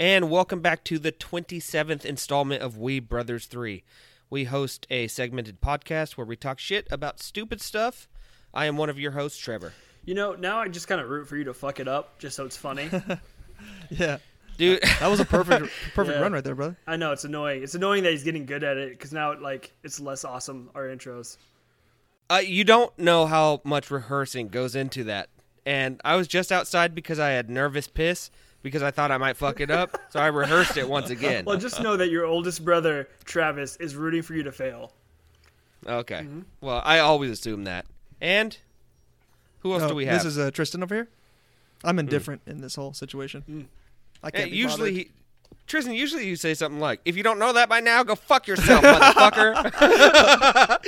and welcome back to the 27th installment of We Brothers 3. We host a segmented podcast where we talk shit about stupid stuff. I am one of your hosts, Trevor. You know, now I just kind of root for you to fuck it up, just so it's funny. Yeah, Dude, that was a perfect perfect Yeah. run right there, brother. I know it's annoying. It's annoying that he's getting good at it because now, like, it's less awesome. Our intros. uh, you don't know how much rehearsing goes into that. And I was just outside because I had nervous piss because I thought I might fuck it up. so I rehearsed it once again. Well, just know that your oldest brother Travis is rooting for you to fail. Okay. Mm-hmm. Well, I always assume that. And who else Oh, do we have? This is uh, Tristan over here. I'm indifferent in this whole situation. Mm. I can't be usually, he, Tristan, usually you say something like, "If you don't know that by now, go fuck yourself, motherfucker."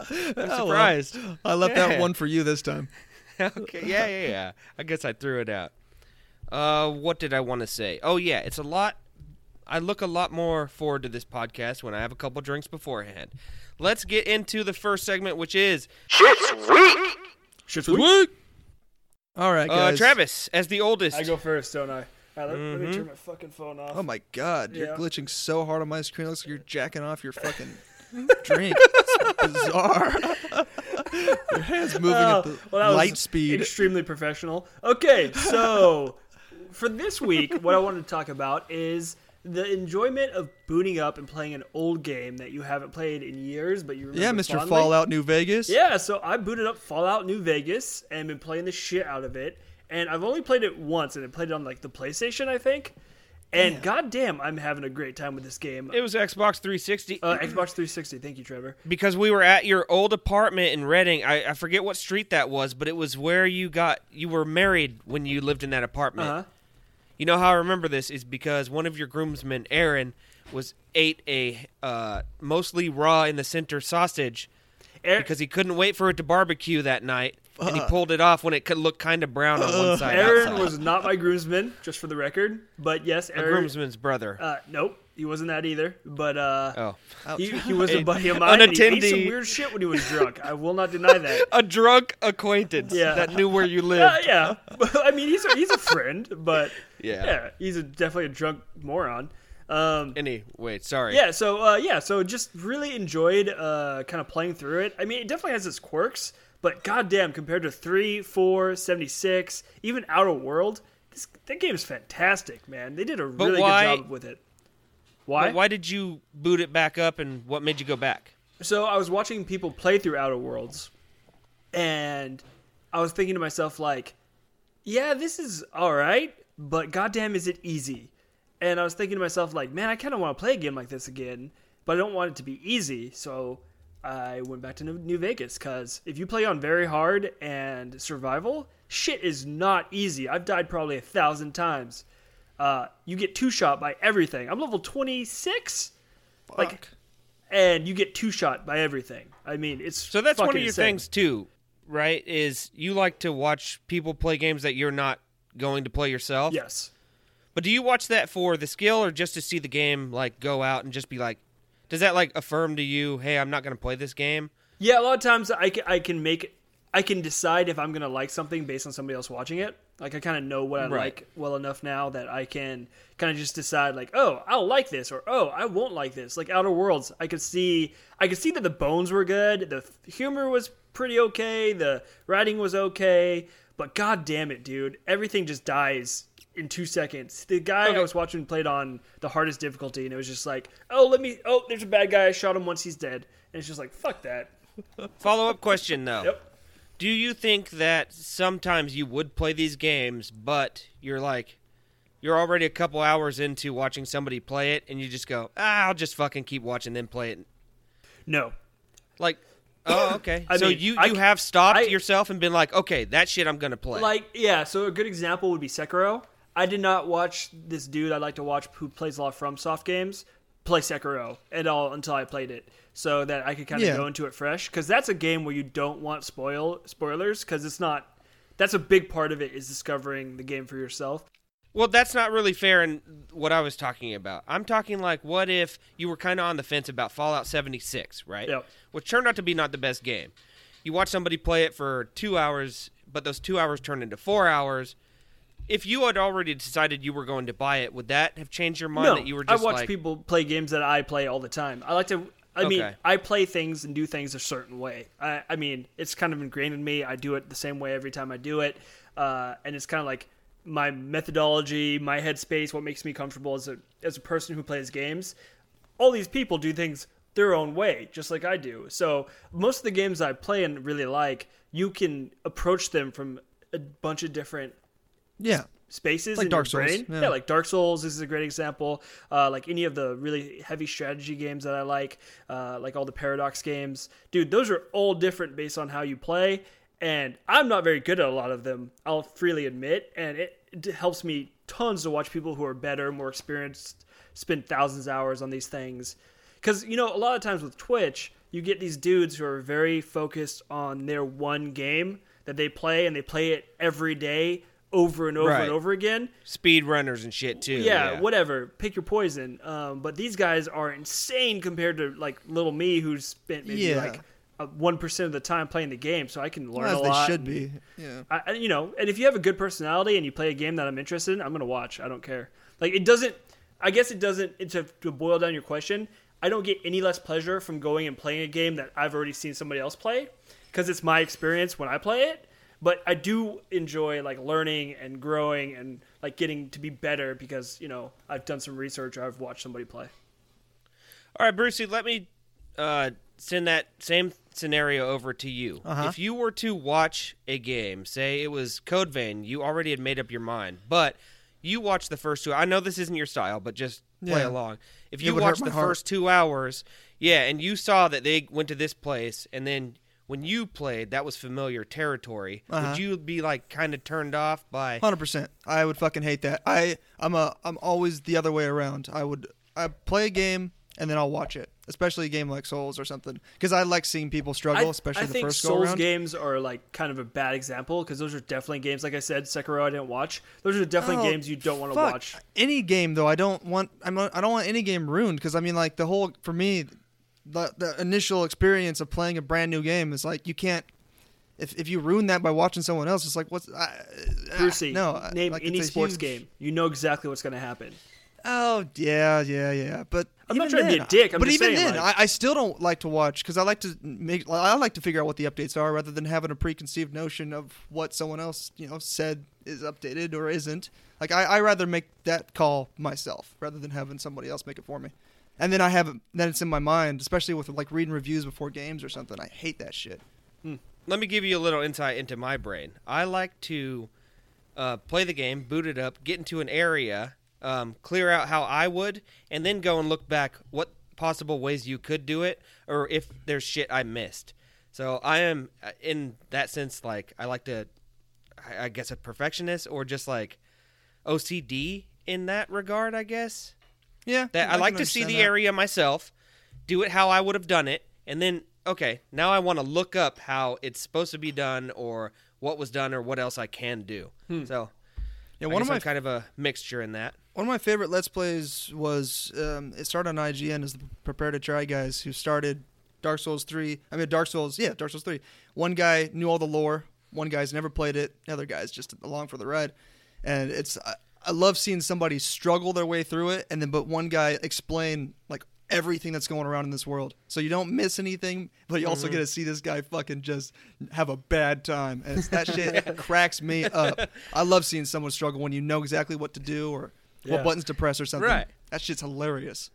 I'm Oh, well. surprised. I left Yeah. that one for you this time. okay, yeah, yeah, yeah. I guess I threw it out. Uh, what did I want to say? Oh yeah, it's a lot. I look a lot more forward to this podcast when I have a couple drinks beforehand. Let's get into the first segment, which is Shit's weak. All right, uh, guys. Travis as the oldest. I go first, don't I? All right, let, let me Mhm. turn my fucking phone off. Oh my god, you're Yeah. glitching so hard on my screen. It looks like you're jacking off your fucking drink. It's bizarre. your hands moving Oh, at the well, that was light speed. Extremely professional. Okay, so for this week, what I wanted to talk about is the enjoyment of booting up and playing an old game that you haven't played in years, but you remember. Yeah, Mr. fondly. Fallout New Vegas. Yeah, so I booted up Fallout New Vegas and been playing the shit out of it. And I've only played it once, and I played it on like the PlayStation, I think. And Damn. goddamn, I'm having a great time with this game. it was Xbox 360. Uh, Xbox 360. Thank you, Trevor. because we were at your old apartment in Reading. I, I forget what street that was, but it was where you got you were married when you lived in that Uh apartment. huh. You know how I remember this is because one of your groomsmen, Aaron, was ate a uh, mostly raw in the center sausage because he couldn't wait for it to barbecue that night, and he Uh. pulled it off when it could look kind of brown on one side. Aaron outside. was not my groomsman, just for the record. But yes, a Aaron. groomsman's brother. Uh, nope, he wasn't that either. But uh, oh, he, he was a A- buddy of mine. and he ate some weird shit when he was drunk. I will not deny that. a drunk acquaintance Yeah. that knew where you Uh, lived. yeah, I mean he's a, he's a friend, but Yeah. yeah, he's a, definitely a drunk moron. Um, Anyway, sorry. yeah, so uh, yeah, so just really enjoyed uh, kind of playing through it. I mean, it definitely has its quirks, but goddamn, compared to three, four, 76, even Outer World, this that game is fantastic, man. They did a But really why- good job with it. Why? Why did you boot it back up, and what made you go back? So I was watching people play through Outer Worlds, and I was thinking to myself, like, yeah, this is all right, but goddamn, is it easy? And I was thinking to myself, like, man, I kind of want to play a game like this again, but I don't want it to be easy. So I went back to New Vegas because if you play on very hard and survival, shit is not easy. I've died probably a thousand times. Uh, you get two shot by everything. I'm level 26 like- Fuck. and you get two shot by everything. I mean, it's So that's one of your insane. things too, right? Is you like to watch people play games that you're not going to play yourself. Yes. But do you watch that for the skill or just to see the game like go out and just be like does that like affirm to you, "Hey, I'm not going to play this game?" Yeah, a lot of times I can, I can make I can decide if I'm gonna like something based on somebody else watching it. Like I kind of know what I Right. like well enough now that I can kind of just decide like, oh, I'll like this or oh, I won't like this. Like Outer Worlds, I could see I could see that the bones were good, the humor was pretty okay, the writing was okay, but god damn it, dude, everything just dies in two seconds. The guy Okay. I was watching played on the hardest difficulty, and it was just like, oh, let me, oh, there's a bad guy, I shot him once, he's dead, and it's just like, fuck that. Follow-up question though. Yep. Do you think that sometimes you would play these games, but you're like, you're already a couple hours into watching somebody play it, and you just go, ah, I'll just fucking keep watching them play it. No, Like, oh, okay. I so mean, you you c- have stopped I- yourself and been like, okay, that shit I'm gonna play. Like, yeah, so a good example would be Sekiro. I did not watch this dude I like to watch who plays a lot of FromSoft games play Sekiro at all until I played it, so that I could kind of Yeah. go into it fresh. Because that's a game where you don't want spoil spoilers, because it's not. That's a big part of it is discovering the game for yourself. Well, that's not really fair in what I was talking about. I'm talking like, what if you were kind of on the fence about Fallout 76, right? Yep. Which turned out to be not the best game. You watch somebody play it for two hours, but those two hours turned into four hours. if you had already decided you were going to buy it, would that have changed your mind no, that you were I just watch like, people play games that I play all the time. I like to. I mean, Okay. I play things and do things a certain way. I, I mean, it's kind of ingrained in me. I do it the same way every time I do it, uh, and it's kind of like my methodology, my headspace, what makes me comfortable as a as a person who plays games. All these people do things their own way, just like I do. So most of the games I play and really like, you can approach them from a bunch of different Yeah. spaces Like in Dark your Souls, brain. yeah. like Dark Souls. This is a great example. Uh, like any of the really heavy strategy games that I like, uh, like all the Paradox games, dude. Those are all different based on how you play, and I'm not very good at a lot of them. I'll freely admit, and it, it helps me tons to watch people who are better, more experienced, spend thousands of hours on these things. Because you know, a lot of times with Twitch, you get these dudes who are very focused on their one game that they play, and they play it every day over and over Right. and over again. speed runners and shit too? Yeah, whatever. Pick your poison. Um, but these guys are insane compared to like little me, who's spent maybe Yeah. like one percent of the time playing the game, so I can learn As a they lot. should be. Yeah. I, I- you know, and if you have a good personality and you play a game that I'm interested in, I'm gonna watch. I don't care. Like it doesn't. I guess it doesn't. It's to boil down your question. I don't get any less pleasure from going and playing a game that I've already seen somebody else play because it's my experience when I play it. But I do enjoy like learning and growing and like getting to be better because you know I've done some research or I've watched somebody play. All right, Brucey, let me uh, send that same scenario over to you. Uh-huh. If you were to watch a game, say it was Code Vein, you already had made up your mind, but you watched the first two. I know this isn't your style, but just play Yeah. along. If you watched the heart. first two hours, yeah, and you saw that they went to this place, and then when you played, that was familiar territory. Uh-huh. Would you be like kind of turned off by? Hundred percent. I would fucking hate that. I I'm a I'm always the other way around. I would I play a game and then I'll watch it, especially a game like Souls or something, because I like seeing people struggle, especially I the first go Souls around. games are like kind of a bad example because those are definitely games. Like I said, Sekiro I didn't watch. Those are definitely Oh, games you don't want to watch. Any game though, I don't want. I'm. I don't want any game ruined because I mean, like the whole for me, the the initial experience of playing a brand new game is like you can't. If, if you ruin that by watching someone else, it's like what's I, Brucey, no name like, any sports huge- game. You know exactly what's going to happen. Oh yeah, yeah, yeah. But I'm not trying to be a dick, I'm but just even saying, then, like- I, I still don't like to watch because I like to make. I like to figure out what the updates are rather than having a preconceived notion of what someone else you know said is updated or isn't. Like I, I rather make that call myself rather than having somebody else make it for me. And then I have it, then it's in my mind, especially with like reading reviews before games or something. I hate that shit. let me give you a little insight into my brain. I like to uh, play the game, boot it up, get into an area, um, clear out how I would, and then go and look back what possible ways you could do it, or if there's shit I missed. So I am, uh, in that sense, like I like to, I I guess, a perfectionist or just like OCD in that regard. I guess Yeah, that I, can like to see the that. area myself, do it how I would have done it, and then okay, now I want to look up how it's supposed to be done or what was done or what else I can do. So Yeah, I one of my I'm kind of a mixture in that. One of my favorite Let's Plays was um, it started on IGN as the Prepare to Try guys who started Dark Souls three. I mean Dark Souls, yeah, Dark Souls three. One guy knew all the lore. One guy's never played it. The other guy's just along for the ride. And it's I, I love seeing somebody struggle their way through it, and then but one guy explain like everything that's going around in this world, so you don't miss anything. But you also Mm-hmm. get to see this guy fucking just have a bad time, and it's, that shit cracks me up. I love seeing someone struggle when you know exactly what to do or Yeah. what buttons to press or something. Right. That shit's hilarious.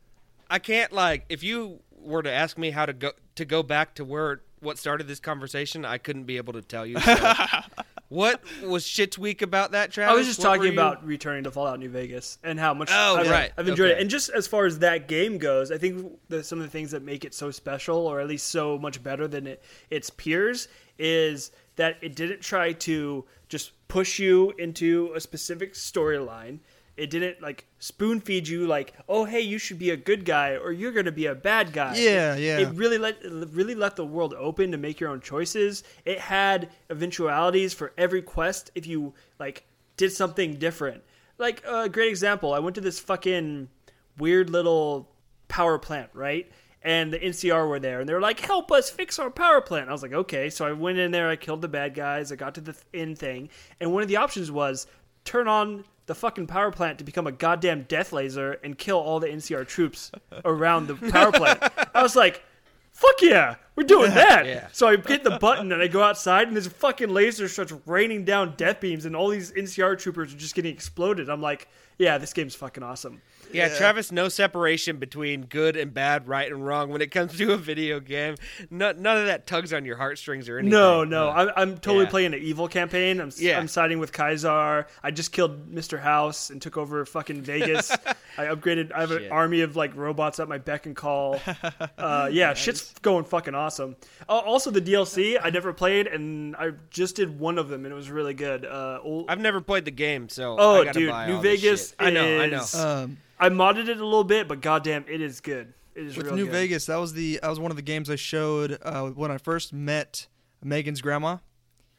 I can't like if you were to ask me how to go to go back to where what started this conversation, I couldn't be able to tell you. So. what was shit's week about that, Travis? I was just What talking about returning to Fallout New Vegas and how much Oh, I've, right. I've enjoyed it. And just as far as that game goes, I think that some of the things that make it so special, or at least so much better than it, its peers, is that it didn't try to just push you into a specific storyline. It didn't like spoon feed you like, oh hey, you should be a good guy or you're gonna be a bad guy. Yeah, It- yeah. It really let it really left the world open to make your own choices. It had eventualities for every quest if you like did something different. Like a great example, I went to this fucking weird little power plant, right? And the NCR were there, and they were like, "Help us fix our power plant." I was like, "Okay." So I went in there, I killed the bad guys, I got to the th- end thing, and one of the options was turn on the fucking power plant to become a goddamn death laser and kill all the NCR troops around the power plant. I was like, fuck yeah, we're doing that. Yeah. So I hit the button and I go outside and this fucking laser starts raining down death beams and all these NCR troopers are just getting exploded. I'm like, yeah, this game's fucking awesome. Yeah, Travis, no separation between good and bad, right and wrong when it comes to a video game. No, none of that tugs on your heartstrings or anything. No, no, I'm, I'm totally yeah. playing an evil campaign. I'm, Yeah. I'm siding with Caesar. I just killed Mr. House and took over fucking Vegas. I upgraded. I have an army of like robots at my beck and call. Uh, yeah, shit's going fucking awesome. Uh, also, the DLC I never played, and I just did one of them, and it was really good. Uh, old, I've never played the game, so Oh, I gotta dude, buy New all this Vegas shit. I know, I know. Um, I modded it a little bit, but goddamn, it is good. It is with real New good. Vegas, that was the that was one of the games I showed uh, when I first met Megan's grandma,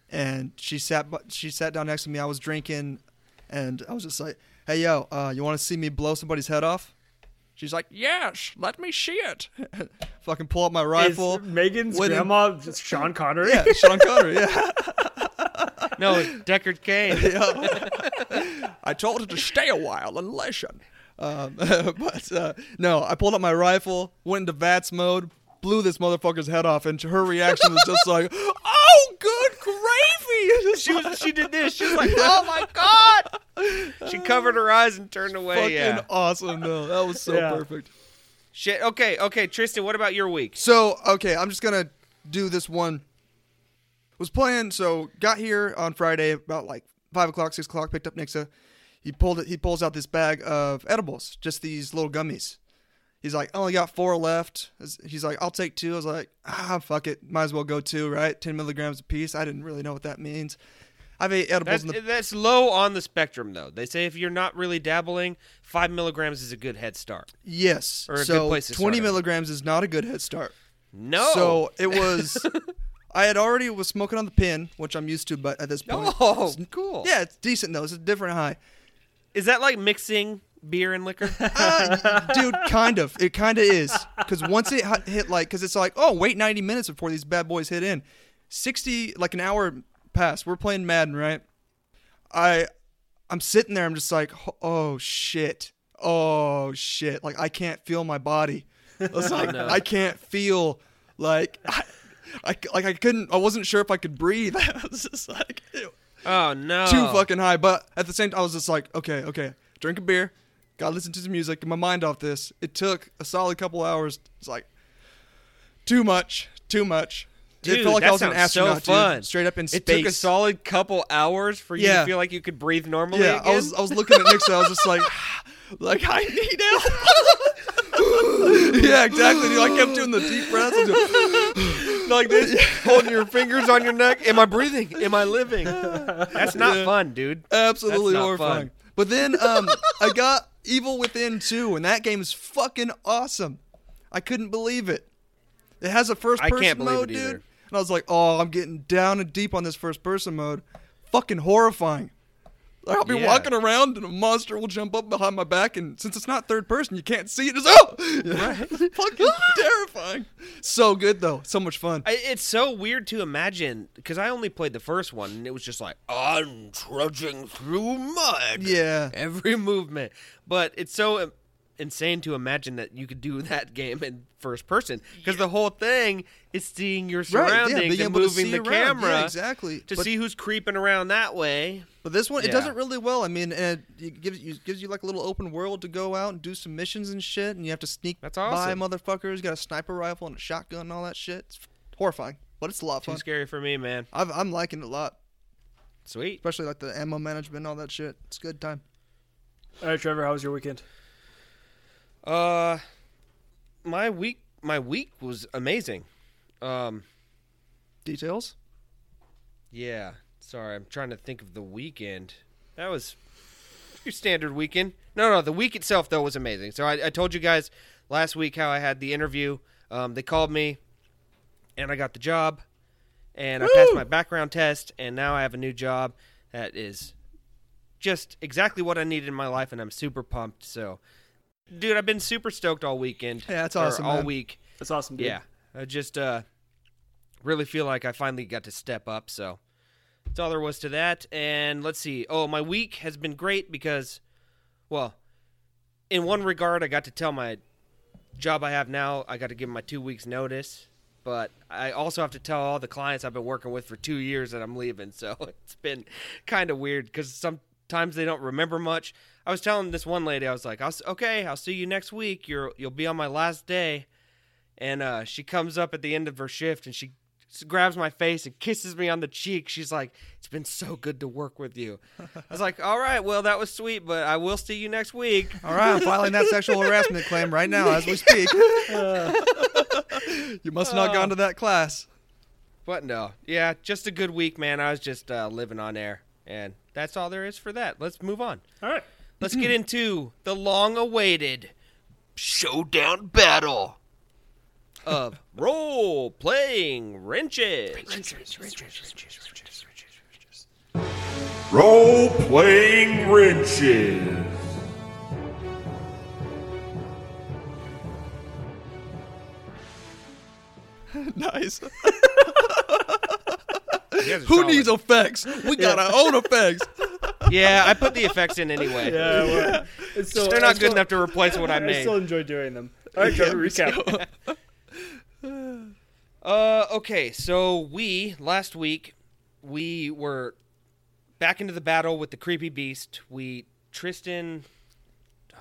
and she sat she sat down next to me. I was drinking, and I was just like, "Hey, yo, uh, you want to see me blow somebody's head off?" She's like, "Yes, let me see it." Fucking pull up my Is rifle. Megan's Wait, grandma just Sean Connery? yeah, Sean Connery. Yeah. No, it's Deckard Cain. I told her to stay a while and listen. Um, but uh, no, I pulled up my rifle, went into VATS mode, blew this motherfucker's head off, and her reaction was just like, "Oh, good gravy!" she was, she did this. She was like, "Oh my god!" She covered her eyes and turned away. Fucking Yeah. awesome, though. That was so Yeah. perfect. Shit. Okay, okay, Tristan. What about your week? So, okay, I'm just gonna do this one. Was playing, so got here on Friday about like five o'clock, six o'clock. Picked up Nixa. He pulled it. He pulls out this bag of edibles, just these little gummies. He's like, I only got four left. He's like, I'll take two. I was like, ah, fuck it, might as well go two, right? Ten milligrams a piece. I didn't really know what that means. I've ate edibles That's, in the that's low on the spectrum, though. They say if you're not really dabbling, five milligrams is a good head start. yes. Or a good place to twenty start, milligrams is not a good head start. No. So it was. I had already was smoking on the pin, which I'm used to, but at this point, Oh, it's- cool. Yeah, it's decent though. It's a different high, Is that like mixing beer and liquor? uh, dude. Kind of. It kind of is because once it hit- hit like, because it's like, oh, wait 90 minutes before these bad boys hit in. 60, like an hour passed. We're playing Madden, right? I, I'm sitting there. I'm just like, oh shit, oh shit. Like I can't feel my body. I was like, no. I can't feel like. I, I, like I couldn't I wasn't sure if I could breathe. I was just like ew. Oh no. too fucking high. But at the same time, I was just like, okay, okay, drink a beer, gotta listen to some music, get my mind off this. It took a solid couple hours. It's like too much, too much. Dude, it felt like that I was an sounds so astronaut, dude. fun. straight up in space. It took a solid couple hours for you Yeah. to feel like you could breathe normally yeah, again. I was I was looking at Nick, so I was just like, like I need help. yeah, exactly. Dude. I kept doing the deep breaths. Like this, holding your fingers on your neck. Am I breathing? Am I living? That's not Yeah. fun, dude. Absolutely That's not horrifying. fun. But then um, I got Evil Within 2, and that game is fucking awesome. I couldn't believe it. It has a first I person can't believe mode, it dude. either. And I was like, oh, I'm getting down and deep on this first person mode. Fucking horrifying. I'll be Yeah. walking around and a monster will jump up behind my back, and since it's not third person, you can't see it. Just oh, right, fucking terrifying. So good though, so much fun. I, it's so weird to imagine because I only played the first one and it was just like I'm trudging through mud. Yeah, every movement. But it's so insane to imagine that you could do that game in first person because the whole thing is seeing your right. Yeah, surroundings and moving the around. camera Yeah, exactly. to But- see who's creeping around that way. But this one, it does it really well. I mean, and it gives you gives you like a little open world to go out and do some missions and shit, and you have to sneak That's by awesome. motherfuckers. You got a sniper rifle and a shotgun and all that shit. It's horrifying, but it's a lot of Too fun. scary for me, man. I've, I'm liking it a lot, Sweet. especially like the ammo management and all that shit. It's a good time. All right, Trevor, how was your weekend? Uh, my week, my week was amazing. Um, Details? yeah. Sorry, I'm trying to think of the weekend. That was your standard weekend. No, no, the week itself though was amazing. So I, I told you guys last week how I had the interview. Um, they called me, and I got the job, and I passed my background test, and now I have a new job that is just exactly what I needed in my life, and I'm super pumped. So, dude, I've been super stoked all weekend. Yeah, that's awesome, All man. week. That's awesome, dude. Yeah, I just uh, really feel like I finally got to step up. So That's all there was to that. And let's see. Oh, my week has been great because, well, in one regard, I got to tell my job I have now, I got to give my two weeks notice. But I also have to tell all the clients I've been working with for two years that I'm leaving. So it's been kind of weird because sometimes they don't remember much. I was telling this one lady, I was like, "Okay, I'll see you next week. You're you'll be on my last day." And uh, she comes up at the end of her shift and she grabs my face and kisses me on the cheek. She's like, "It's been so good to work with you." I was like, "All right, well, that was sweet, but I will see you next week." All right, I'm filing that sexual harassment claim right now as we speak. you must have not gone to that class. But no, yeah, just a good week, man. I was just uh, living on air, and that's all there is for that. Let's move on. All right. Let's get into the long-awaited showdown battle of role-playing wrenches. Role playing wrenches. Nice. You guys are Who solid. needs effects? We got our own effects. Yeah, I put the effects in anyway. Yeah, well, it's still, They're I not good still- enough to replace what I I made. still enjoy doing them. All right, Trevor, recap. Uh, okay, so we last week we were back into the battle with the creepy beast. We Tristan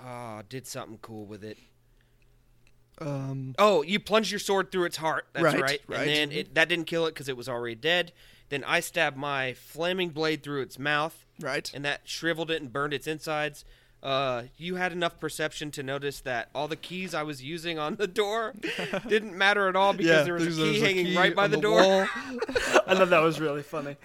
uh, did something cool with it. Um, Oh, you plunged your sword through its heart. That's Right, right. right. And then it, that didn't kill it because it was already dead. Then I stabbed my flaming blade through its mouth, right. and that shriveled it and burned its insides. Uh, you had enough perception to notice that all the keys I was using on the door didn't matter at all because yeah, there was a key there's hanging right by on the, door. I thought that was really funny.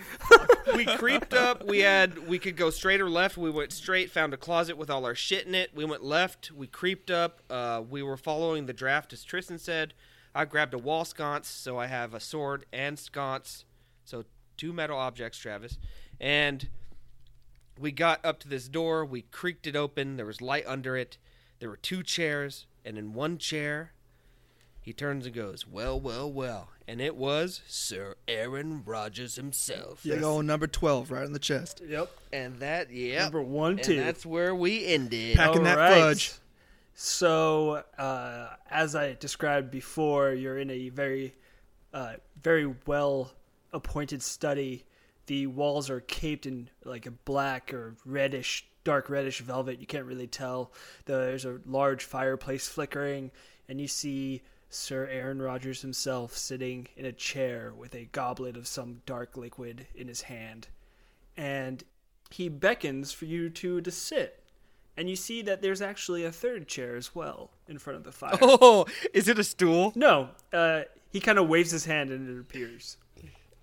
we creeped up. We had we could go straight or left. We went straight, found a closet with all our shit in it. We went left. We creeped up. Uh, we were following the draft as Tristan said. I grabbed a wall sconce, so I have a sword and sconce, so two metal objects, Travis, and we got up to this door. We creaked it open. There was light under it. There were two chairs, and in one chair, he turns and goes, "Well, well, well," and it was Sir Aaron Rodgers himself. Big old number 12 right on the chest. Yep. And that, yeah. Number one, and two. that's where we ended. Pack- Packing that All right. fudge. So, uh, as I described before, you're in a very, uh, very well appointed study. The walls are caped in like a black or reddish, dark reddish velvet. You can't really tell. There's a large fireplace flickering, and you see Sir Aaron Rodgers himself sitting in a chair with a goblet of some dark liquid in his hand. And he beckons for you two to sit and you see that there's actually a third chair as well in front of the fire. Oh, is it a stool? No, uh, he kind of waves his hand and it appears.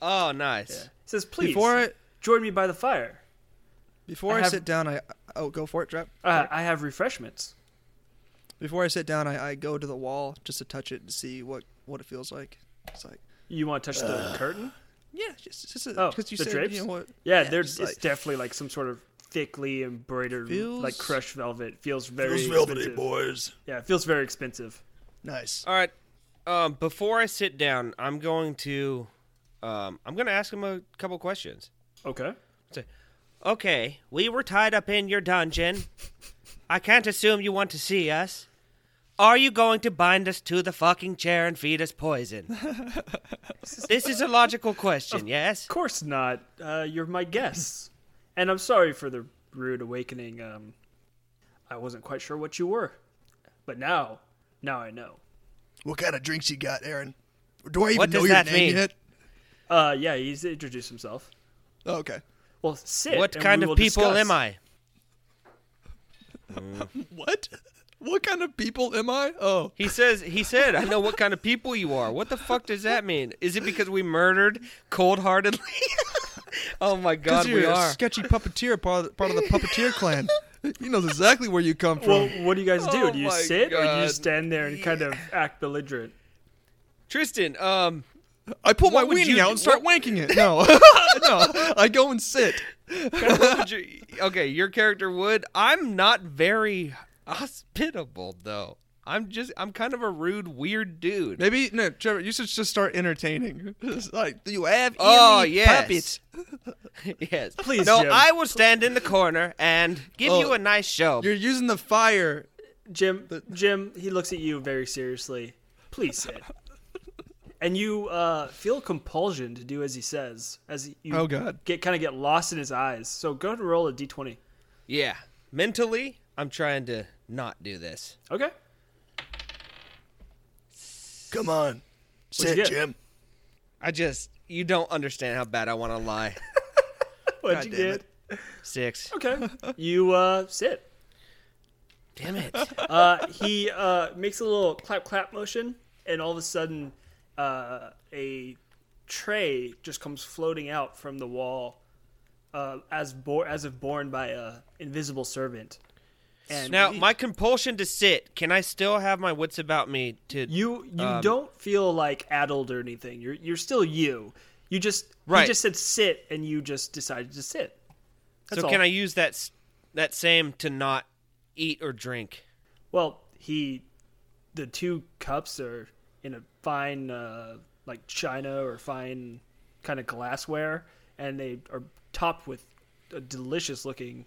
Oh, nice. He says, "Please Before I, join me by the fire. before I I, have- sit down, I oh go for it, Trap. Uh, I have refreshments." Before I sit down, I, I go to the wall just to touch it to see what what it feels like. It's like You want to touch the curtain? yeah, just just Oh, because you the said drapes? you know what. Yeah, Yeah, there's it's like- definitely like some sort of thickly embroidered, Feels- like crushed velvet. Feels very Those velvety expensive. boys. Yeah, it feels very expensive. Nice. All right. Um, before I sit down, I'm going to, um, I'm going to ask him a couple questions. Okay. Okay, we were tied up in your dungeon. I can't assume you want to see us. Are you going to bind us to the fucking chair and feed us poison? this is a logical question, yes? Of course not. Uh, you're my guests, and I'm sorry for the rude awakening. Um, I wasn't quite sure what you were, but now, now I know. What kind of drinks you got, Aaron? Do I even What know does your that name mean? yet? Uh, yeah, he's introduced himself. Oh, okay. Well, sit. What and kind we of will people discuss. am I? What? What kind of people am I? Oh, He says he said, I know what kind of people you are. What the fuck does that mean? Is it because we murdered cold heartedly? oh my god, you're we a are. sketchy puppeteer, part of, part of the puppeteer clan. He knows exactly where you come from. Well, what do you guys do? Oh do you my sit or do you just stand there and kind of act belligerent? Tristan, um I pull my what would weenie out and start what- wanking it. No, no, I go and sit. you- okay, your character would. I'm not very hospitable though. I'm just I'm kind of a rude, weird dude. Maybe no, Trevor. You should just start entertaining. It's like, do you have Oh, any yes. puppets? yes. Please, No, Jim. I will stand in the corner and give Oh, you a nice show. You're using the fire. Jim, Jim, he looks at you very seriously. Please sit. And you uh, feel compulsion to do as he says, as you Oh, God. get kind of get lost in his eyes. So go ahead and roll a d20. Yeah. Mentally, I'm trying to not do this. Okay. Come on. What'd Sit. Jim. I just you don't understand how bad I want to lie. What'd God you damn get? Six. Okay. You uh, sit. Damn it. Uh, he uh, makes a little clap clap motion, and all of a sudden, uh, a tray just comes floating out from the wall, uh, as as if borne by a invisible servant. And Now, my compulsion to sit, can I still have my wits about me to you you um, don't feel like addled or anything. You're you're still you. You just Right. he just said sit, and you just decided to sit. That's So all. can I use that that same to not eat or drink? Well, he, the two cups are in a fine, uh, like china or fine kind of glassware, and they are topped with a delicious looking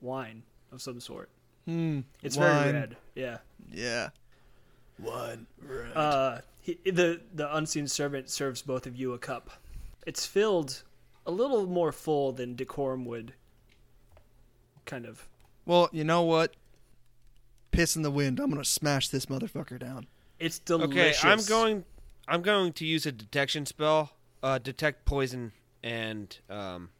wine of some sort. Hmm. It's wine. very red. Yeah. Yeah. One. Right. Uh, he, the the unseen servant serves both of you a cup. It's filled a little more full than decorum would. Kind of. Well, you know what? Piss in the wind. I'm gonna smash this motherfucker down. It's delicious. Okay, delicious. I'm going I'm going to use a detection spell, uh detect poison and um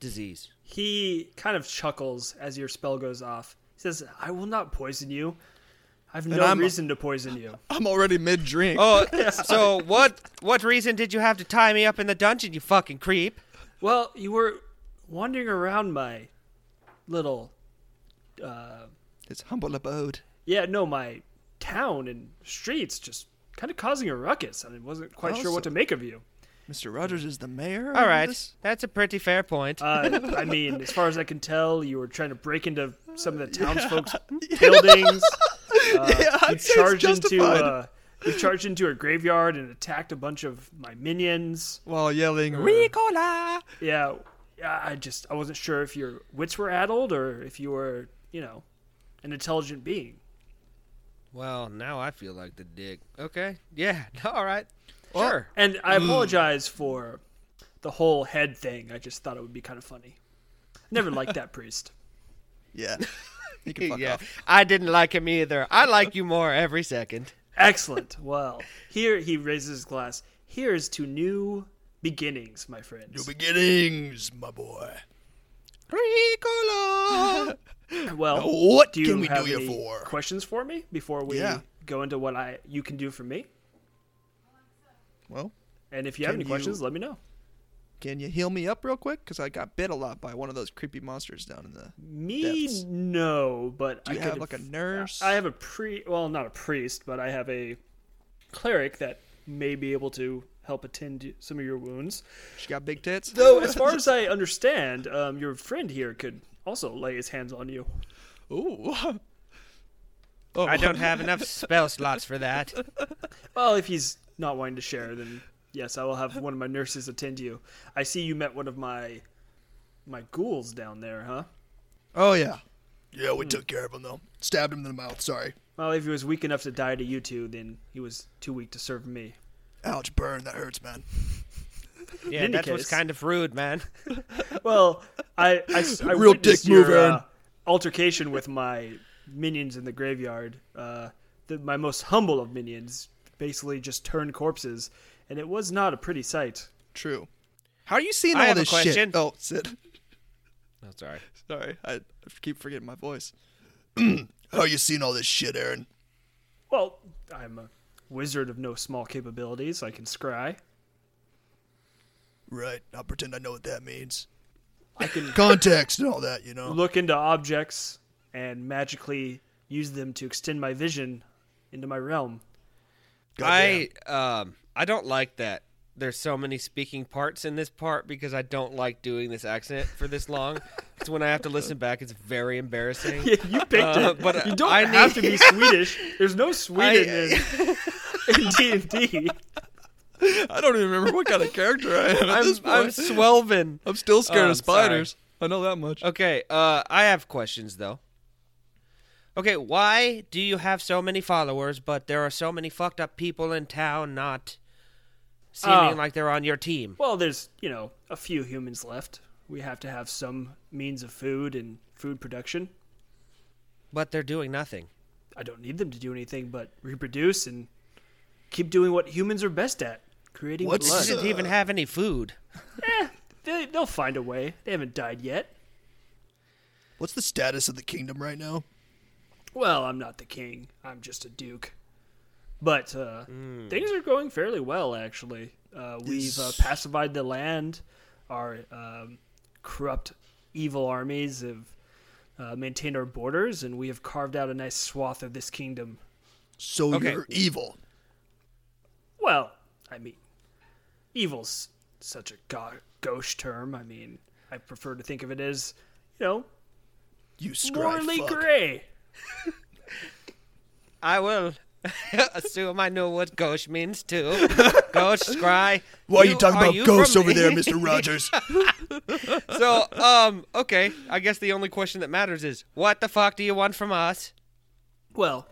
disease. He kind of chuckles as your spell goes off. He says, "I will not poison you. I've no I'm- reason to poison you." I'm already mid drink. Oh, so what what reason did you have to tie me up in the dungeon, you fucking creep? Well, you were wandering around my little, uh, It's humble abode. yeah, no, my town and streets, just kind of causing a ruckus. I wasn't quite sure Oh, what to make of you. Mr. Rogers is the mayor. All right, this? That's a pretty fair point. Uh, I mean, as far as I can tell, you were trying to break into some of the townsfolk's buildings. Uh, Yeah, you I'd say charged into justified. uh, you charged into a graveyard and attacked a bunch of my minions. While yelling Ricola. Yeah, yeah, I just I wasn't sure if your wits were addled or if you were, you know, an intelligent being. Well, now I feel like the dick. Okay. Yeah. All right. Sure. And I Hmm. apologize for the whole head thing. I just thought it would be kind of funny. Never liked that priest. Yeah. You can fuck yeah. off. I didn't like him either. I like you more every second. Excellent. Well, here he raises his glass. Here's to new beginnings, my friends. New beginnings, my boy. Ricola. Well, What do you can we have do you any for? questions for me before we Yeah. go into what I you can do for me? well, And if you have any questions, you- let me know. can you heal me up real quick? Because I got bit a lot by one of those creepy monsters down in the. Me, Depths. no, but Do you I have like a nurse? I have a pre, well, not a priest, but I have a cleric that may be able to help attend some of your wounds. She got big tits. Though, as far as I understand, um, your friend here could also lay his hands on you. Ooh. Oh, I don't have enough spell slots for that. Well, if he's not wanting to share, then yes, I will have one of my nurses attend you. I see you met one of my my ghouls down there, huh? Oh yeah. Yeah, we took care of him though. Stabbed him in the mouth. Sorry. Well, if he was weak enough to die to you two, then he was too weak to serve me. Ouch, burn. That hurts, man. Yeah, any that was kind of rude, man. Well, I I, I Real witnessed dick move, your, Aaron. uh, altercation with my minions in the graveyard. Uh, the, my most humble of minions basically just turned corpses, and it was not a pretty sight. True. How are you seeing I all have a this question. shit? Oh, Sid. Oh, sorry. Sorry, I, I keep forgetting my voice. How are you seeing all this shit, Aaron? Well, I'm a wizard of no small capabilities. I can scry. Right. I'll pretend I know what that means. I can Context and all that, you know. look into objects and magically use them to extend my vision into my realm. I um I don't like that. There's so many speaking parts in this part because I don't like doing this accent for this long. It's when I have to listen back, it's very embarrassing. Yeah, you picked Uh, it. but you don't I have to be Swedish. There's no Sweden I- in in D and D. I don't even remember what kind of character I am at I'm, this point. I'm Swelvin. I'm still scared Oh, of spiders. I know that much. Okay, uh, I have questions though. Okay, why do you have so many followers, but there are so many fucked up people in town not seeming Oh. like they're on your team? Well, there's you know a few humans left. We have to have some means of food and food production. But they're doing nothing. I don't need them to do anything but reproduce and keep doing what humans are best at: creating What's- blood. They didn't even have any food. They, they'll find a way. They haven't died yet. What's the status of the kingdom right now? Well, I'm not the king. I'm just a duke. But uh, things are going fairly well, actually. Uh, we've uh, pacified the land. Our um, corrupt, evil armies have uh, maintained our borders, and we have carved out a nice swath of this kingdom. So Okay. you're evil. Well, I mean, evil's such a go- gauche term. I mean, I prefer to think of it as, you know, You scry morally fuck. gray. I will assume I know what ghost means too. ghost, scry. Why are you talking are about you ghosts over there, Mr. Rogers? so, um, okay. I guess the only question that matters is, what the fuck do you want from us? Well,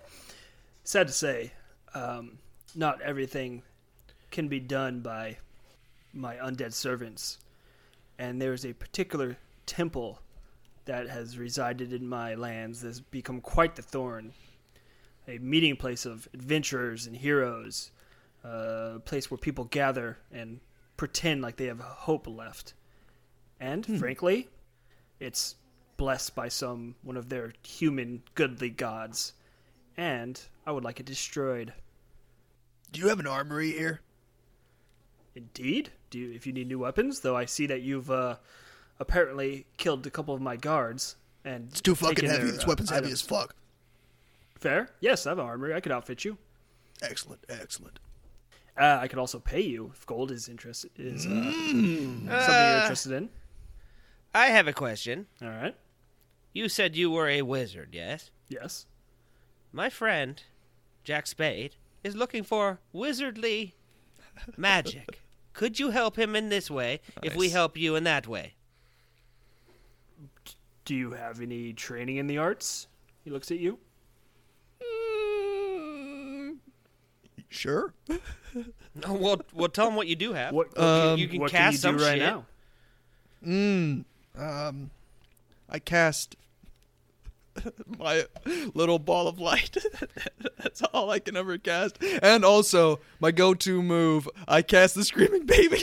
sad to say, um, not everything can be done by my undead servants. And there's a particular temple that has resided in my lands that's become quite the thorn. A meeting place of adventurers and heroes, uh, a place where people gather and pretend like they have hope left. And hmm. frankly, it's blessed by some one of their human goodly gods and I would like it destroyed. Do you have an armory here? Indeed, do you, if you need new weapons, though I see that you've uh, apparently killed a couple of my guards and It's too fucking heavy. their, This uh, weapon's heavy items. as fuck. Fair, yes, I have an armory. I could outfit you. Excellent, excellent. Uh, I could also pay you if gold is interest is uh, something you're interested in. I have a question. All right. You said you were a wizard, yes? Yes. My friend, Jack Spade, is looking for wizardly magic. Could you help him in this way if we help you in that way? Do you have any training in the arts? He looks at you. Sure. No, well, well, tell him what you do have. What, what Um, you can what cast can you some do right shit. now? Mm. Um, I cast my little ball of light. That's all I can ever cast. And also my go-to move, I cast the screaming baby.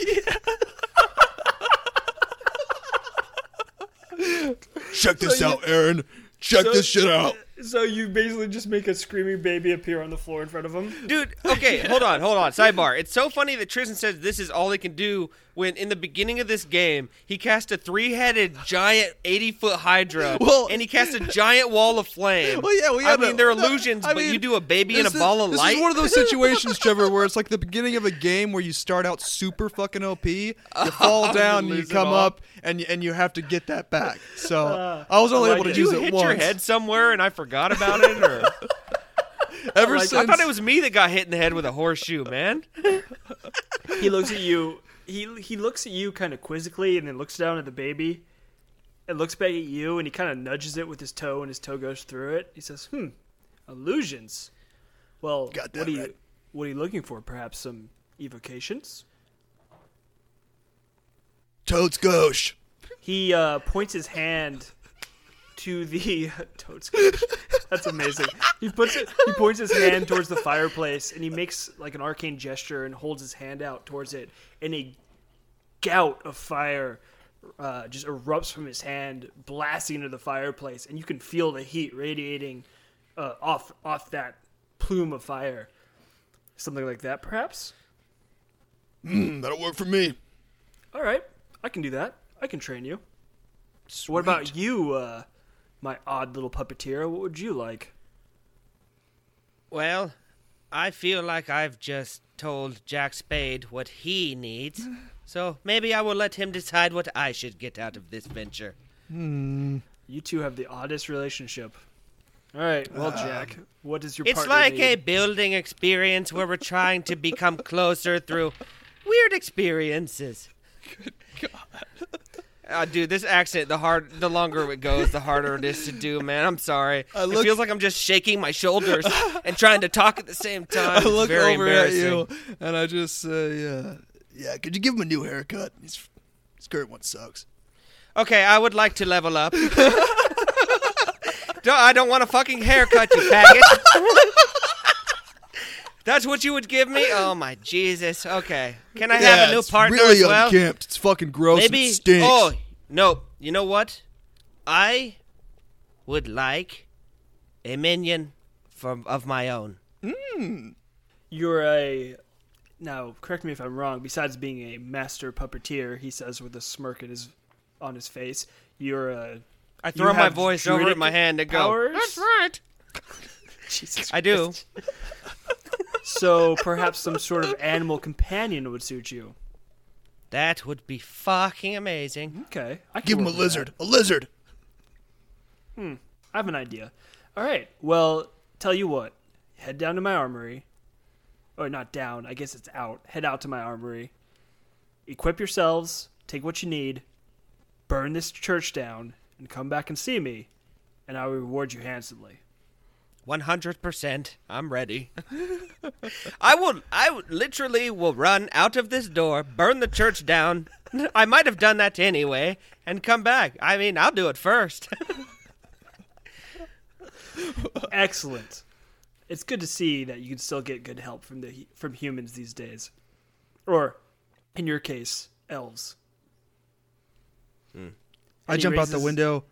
Check this So you- out, Aaron. Check so- this shit out. So you basically just make a screaming baby appear on the floor in front of him. Dude, okay, hold on, hold on. Sidebar. It's so funny that Tristan says this is all he can do when in the beginning of this game he cast a three-headed giant eighty-foot hydra, Well- and he cast a giant wall of flame. Well, yeah, we I mean a- they're no, illusions, I but you do a baby in a ball of this light. This is one of those situations, Trevor, where it's like the beginning of a game where you start out super fucking OP, you fall down, you come up, and you, and you have to get that back. So Uh, I was only I able like to it. use you it hit once. your head somewhere and I forgot about it, or Ever like- I since I thought it was me that got hit in the head with a horseshoe, man. he looks at you. He he looks at you kind of quizzically, and then looks down at the baby, and looks back at you, and he kind of nudges it with his toe, and his toe goes through it. He says, "Hmm, illusions. Well, what are you what are you looking for? Perhaps some evocations." Toad's gauche. He uh, points his hand to the toad toad's. That's amazing. He puts it. He points his hand towards the fireplace, and he makes like an arcane gesture and holds his hand out towards it, and a gout of fire uh, just erupts from his hand, blasting into the fireplace, and you can feel the heat radiating uh, off off that plume of fire. Something like that, perhaps. Mm, that'll work for me. All right, I can do that. I can train you. What about you, uh, my odd little puppeteer? What would you like? Well, I feel like I've just told Jack Spade what he needs, so maybe I will let him decide what I should get out of this venture. Hmm. You two have the oddest relationship. All right, well, Jack, what does your It's partner like need? a building experience where we're trying to become closer through weird experiences. Good God. Uh, dude, this accent, the hard, the longer it goes, the harder it is to do, man. I'm sorry. I it feels like I'm just shaking my shoulders and trying to talk at the same time. I look very over at you and I just say, uh, Yeah, could you give him a new haircut? His, his current one sucks. Okay, I would like to level up. no, I don't want a fucking haircut, you faggot. That's what you would give me? Oh my Jesus. Okay. Can I have a new it's partner really as well? unkempt. It's fucking gross. Maybe. and stinks. Oh no! You know what? I would like a minion from of my own. Hmm. You're a. Now, correct me if I'm wrong. Besides being a master puppeteer, he says with a smirk in his, on his face, you're a. I You throw my voice over at my hand and go. That's right. Jesus I do. Christ. So perhaps some sort of animal companion would suit you. That would be fucking amazing. Okay, I can Give him a work with lizard. A lizard. Hmm. I have an idea. All right. Well, tell you what. Head down to my armory, or not down. I guess it's out. Head out to my armory. Equip yourselves. Take what you need. Burn this church down, and come back and see me, and I will reward you handsomely. One hundred percent. I'm ready. I will. I literally will run out of this door, burn the church down. I might have done that anyway, and come back. I mean, I'll do it first. Excellent. It's good to see that you can still get good help from the from humans these days, or, in your case, elves. I And he jump out the window,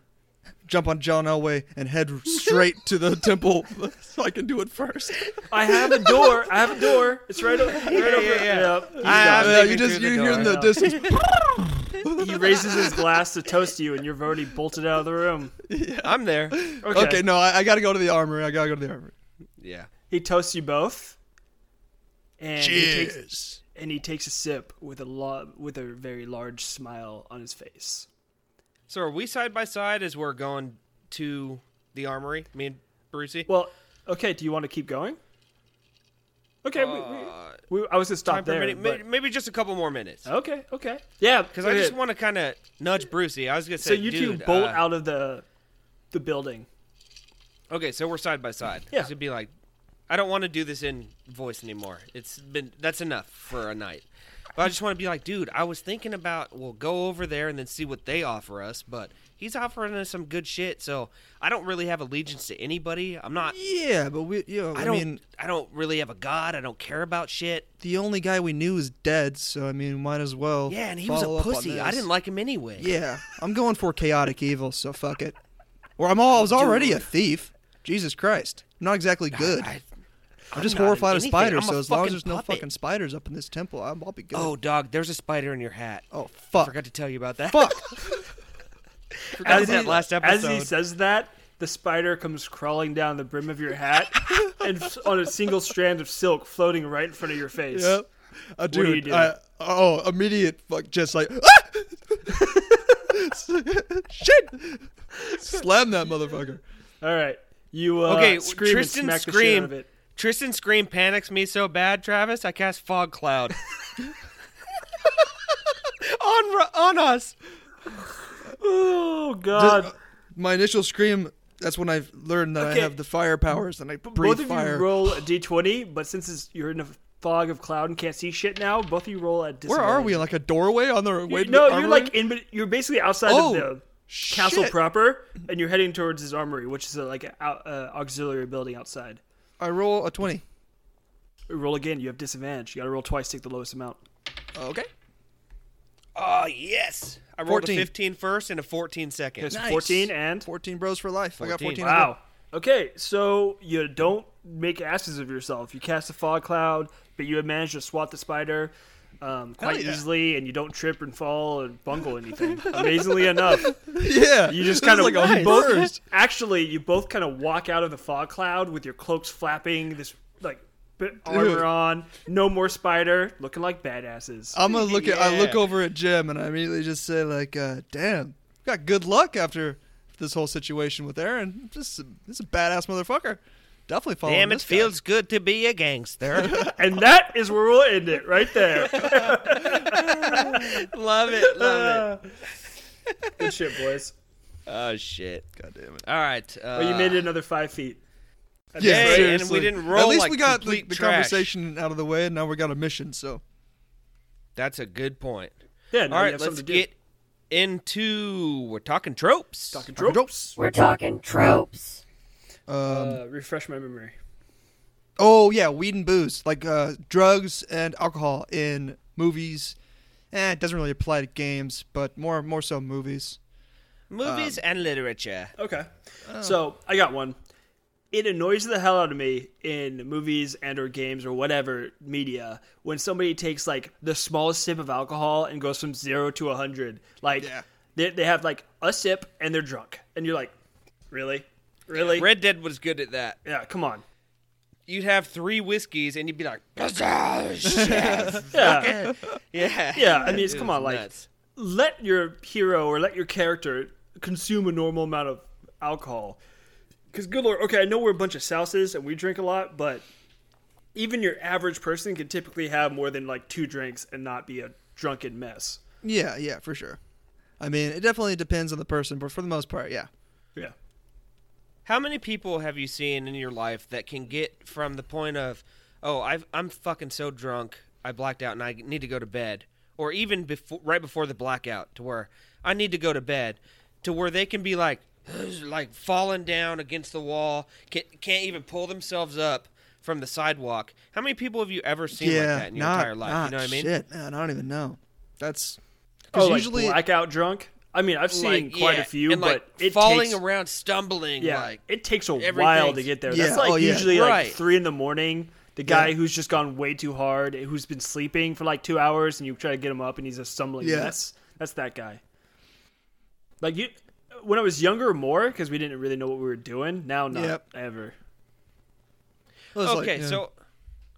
jump on John Elway, and head straight to the temple so I can do it first. I have a door. I have a door. It's right over. Right over. yeah, yeah. Yep, I- got Yeah, you just through the you hear in the distance. he raises his glass to toast you, and you've already bolted out of the room. I'm there. Okay. Okay, no, I, I got to go to the armory. I got to go to the armory. Yeah. He toasts you both, and he takes Cheers. and he takes a sip with a lo- with a very large smile on his face. So are we side by side as we're going to the armory? Me and Brucey. Well, okay. Do you want to keep going? Okay. Uh, we, we, I was gonna stop there. minute, but- maybe, just a couple more minutes. Okay. Okay. Yeah. Because I just want to kind of nudge Brucey. I was gonna say, So you two bolt uh, out of the the building. Okay, so we're side by side. Yeah. Would be like, I don't want to do this in voice anymore. It's been that's enough for a night. But I just want to be like, dude, I was thinking about we'll go over there and then see what they offer us. But he's offering us some good shit, so I don't really have allegiance to anybody. I'm not. Yeah, but we, you know, I I, don't. mean, I don't really have a god. I don't care about shit. the only guy we knew is dead, so I mean, might as well. Yeah, and he was a pussy. I didn't like him anyway. Yeah, I'm going for chaotic evil, so fuck it. Or I'm all, I was already a thief. Jesus Christ, I'm not exactly good. I, I'm just not horrified of spiders, so as long as fucking there's no fucking spiders up in this temple, I'm, I'll be good. Oh, dog, there's a spider in your hat. oh fuck! I fuck, forgot to tell you about that. fuck. Forgot that he, last as he says that, the spider comes crawling down the brim of your hat, and on a single strand of silk floating right in front of your face. Yep. Uh, do you dude, do? I- oh, immediate fuck, just like ah! shit, slam that motherfucker. All right, you uh, Okay, scream Tristan and smack the shit scream. out of it. Tristan scream panics me so bad, Travis. I cast fog cloud on on us. Oh God! My initial scream. That's when I learned that Okay. I have the fire powers, and I breathe both of fire. you roll a d20, but since it's, you're in a fog of cloud and can't see shit now, both of you roll at Where are we? Like a doorway on the way? to no, the you're like in. bet- You're basically outside Oh, of the castle shit. proper, and you're heading towards his armory, which is a, like an uh, auxiliary building outside. I roll a twenty. Roll again. You have disadvantage. You got to roll twice. Take the lowest amount. Okay. Oh yes, I rolled 14. a 15 first and a 14 second. Okay, so Nice. 14 and Fourteen bros for life. I got 14. fourteen. wow. Okay, so you don't make asses of yourself. You cast a fog cloud, but you have managed to swat the spider um, quite yeah. easily, and you don't trip and fall and bungle anything. Amazingly enough, Yeah. you just kind of like a both burst. actually you both kind of walk out of the fog cloud with your cloaks flapping, this like bit armor on, no more spider, looking like badasses. I'm gonna look at. I look over at Jim, and I immediately just say like, uh, "Damn, got good luck after this whole situation with Aaron. Just this is a badass motherfucker. Definitely follow. Damn, it this guy. feels good to be a gangster. And that is where we'll end it right there. love it, love it. Good shit, boys. Oh shit! God damn it. All right. Uh, Well, you made it another five feet. That's Yeah, Hey, great. and we didn't roll At least like we got the, the conversation out of the way, and now we got a mission. So That's a good point. Yeah, now All you right, have let's something to do. get into. We're talking tropes. Talking Talking tropes. We're talking tropes. Um, Uh, refresh my memory. oh yeah, weed and booze, like uh, drugs and alcohol in movies. Eh, it doesn't really apply to games, but more more so movies. Movies and literature. Okay. So I got one. It annoys the hell out of me in movies and or games or whatever media when somebody takes like the smallest sip of alcohol and goes from zero to a hundred. Like Yeah. they, they have like a sip and they're drunk, and you're like, really, really? Red Dead was good at that. Yeah, come on. You'd have three whiskeys and you'd be like, yeah, Yeah, yeah, yeah. I mean, it's come on, like nuts. let your hero or let your character consume a normal amount of alcohol. Because good lord, okay, I know we're a bunch of souses and we drink a lot, but even your average person can typically have more than like two drinks and not be a drunken mess. Yeah, yeah, for sure. I mean, it definitely depends on the person, but for the most part, yeah. Yeah. How many people have you seen in your life that can get from the point of, oh, I've, I'm fucking so drunk, I blacked out and I need to go to bed, or even before, right before the blackout, to where I need to go to bed, to where they can be like, like falling down against the wall, can't, can't even pull themselves up from the sidewalk. How many people have you ever seen yeah, like that in your not, entire life? not you know what I mean? shit, man. I don't even know. That's Oh, because like usually blackout drunk. I mean, I've seen Like, quite yeah, a few, and, like, but it falling takes, around, stumbling, Yeah, like it takes a while to get there. Yeah, That's like oh, yeah. usually like Right. three in the morning. The guy Yeah. who's just gone way too hard, who's been sleeping for like two hours, and you try to get him up, and he's a stumbling Yeah. mess. That's that guy. Like you, when I was younger, more because we didn't really know what we were doing. Now, not Yep. ever. Well, like, okay, yeah. so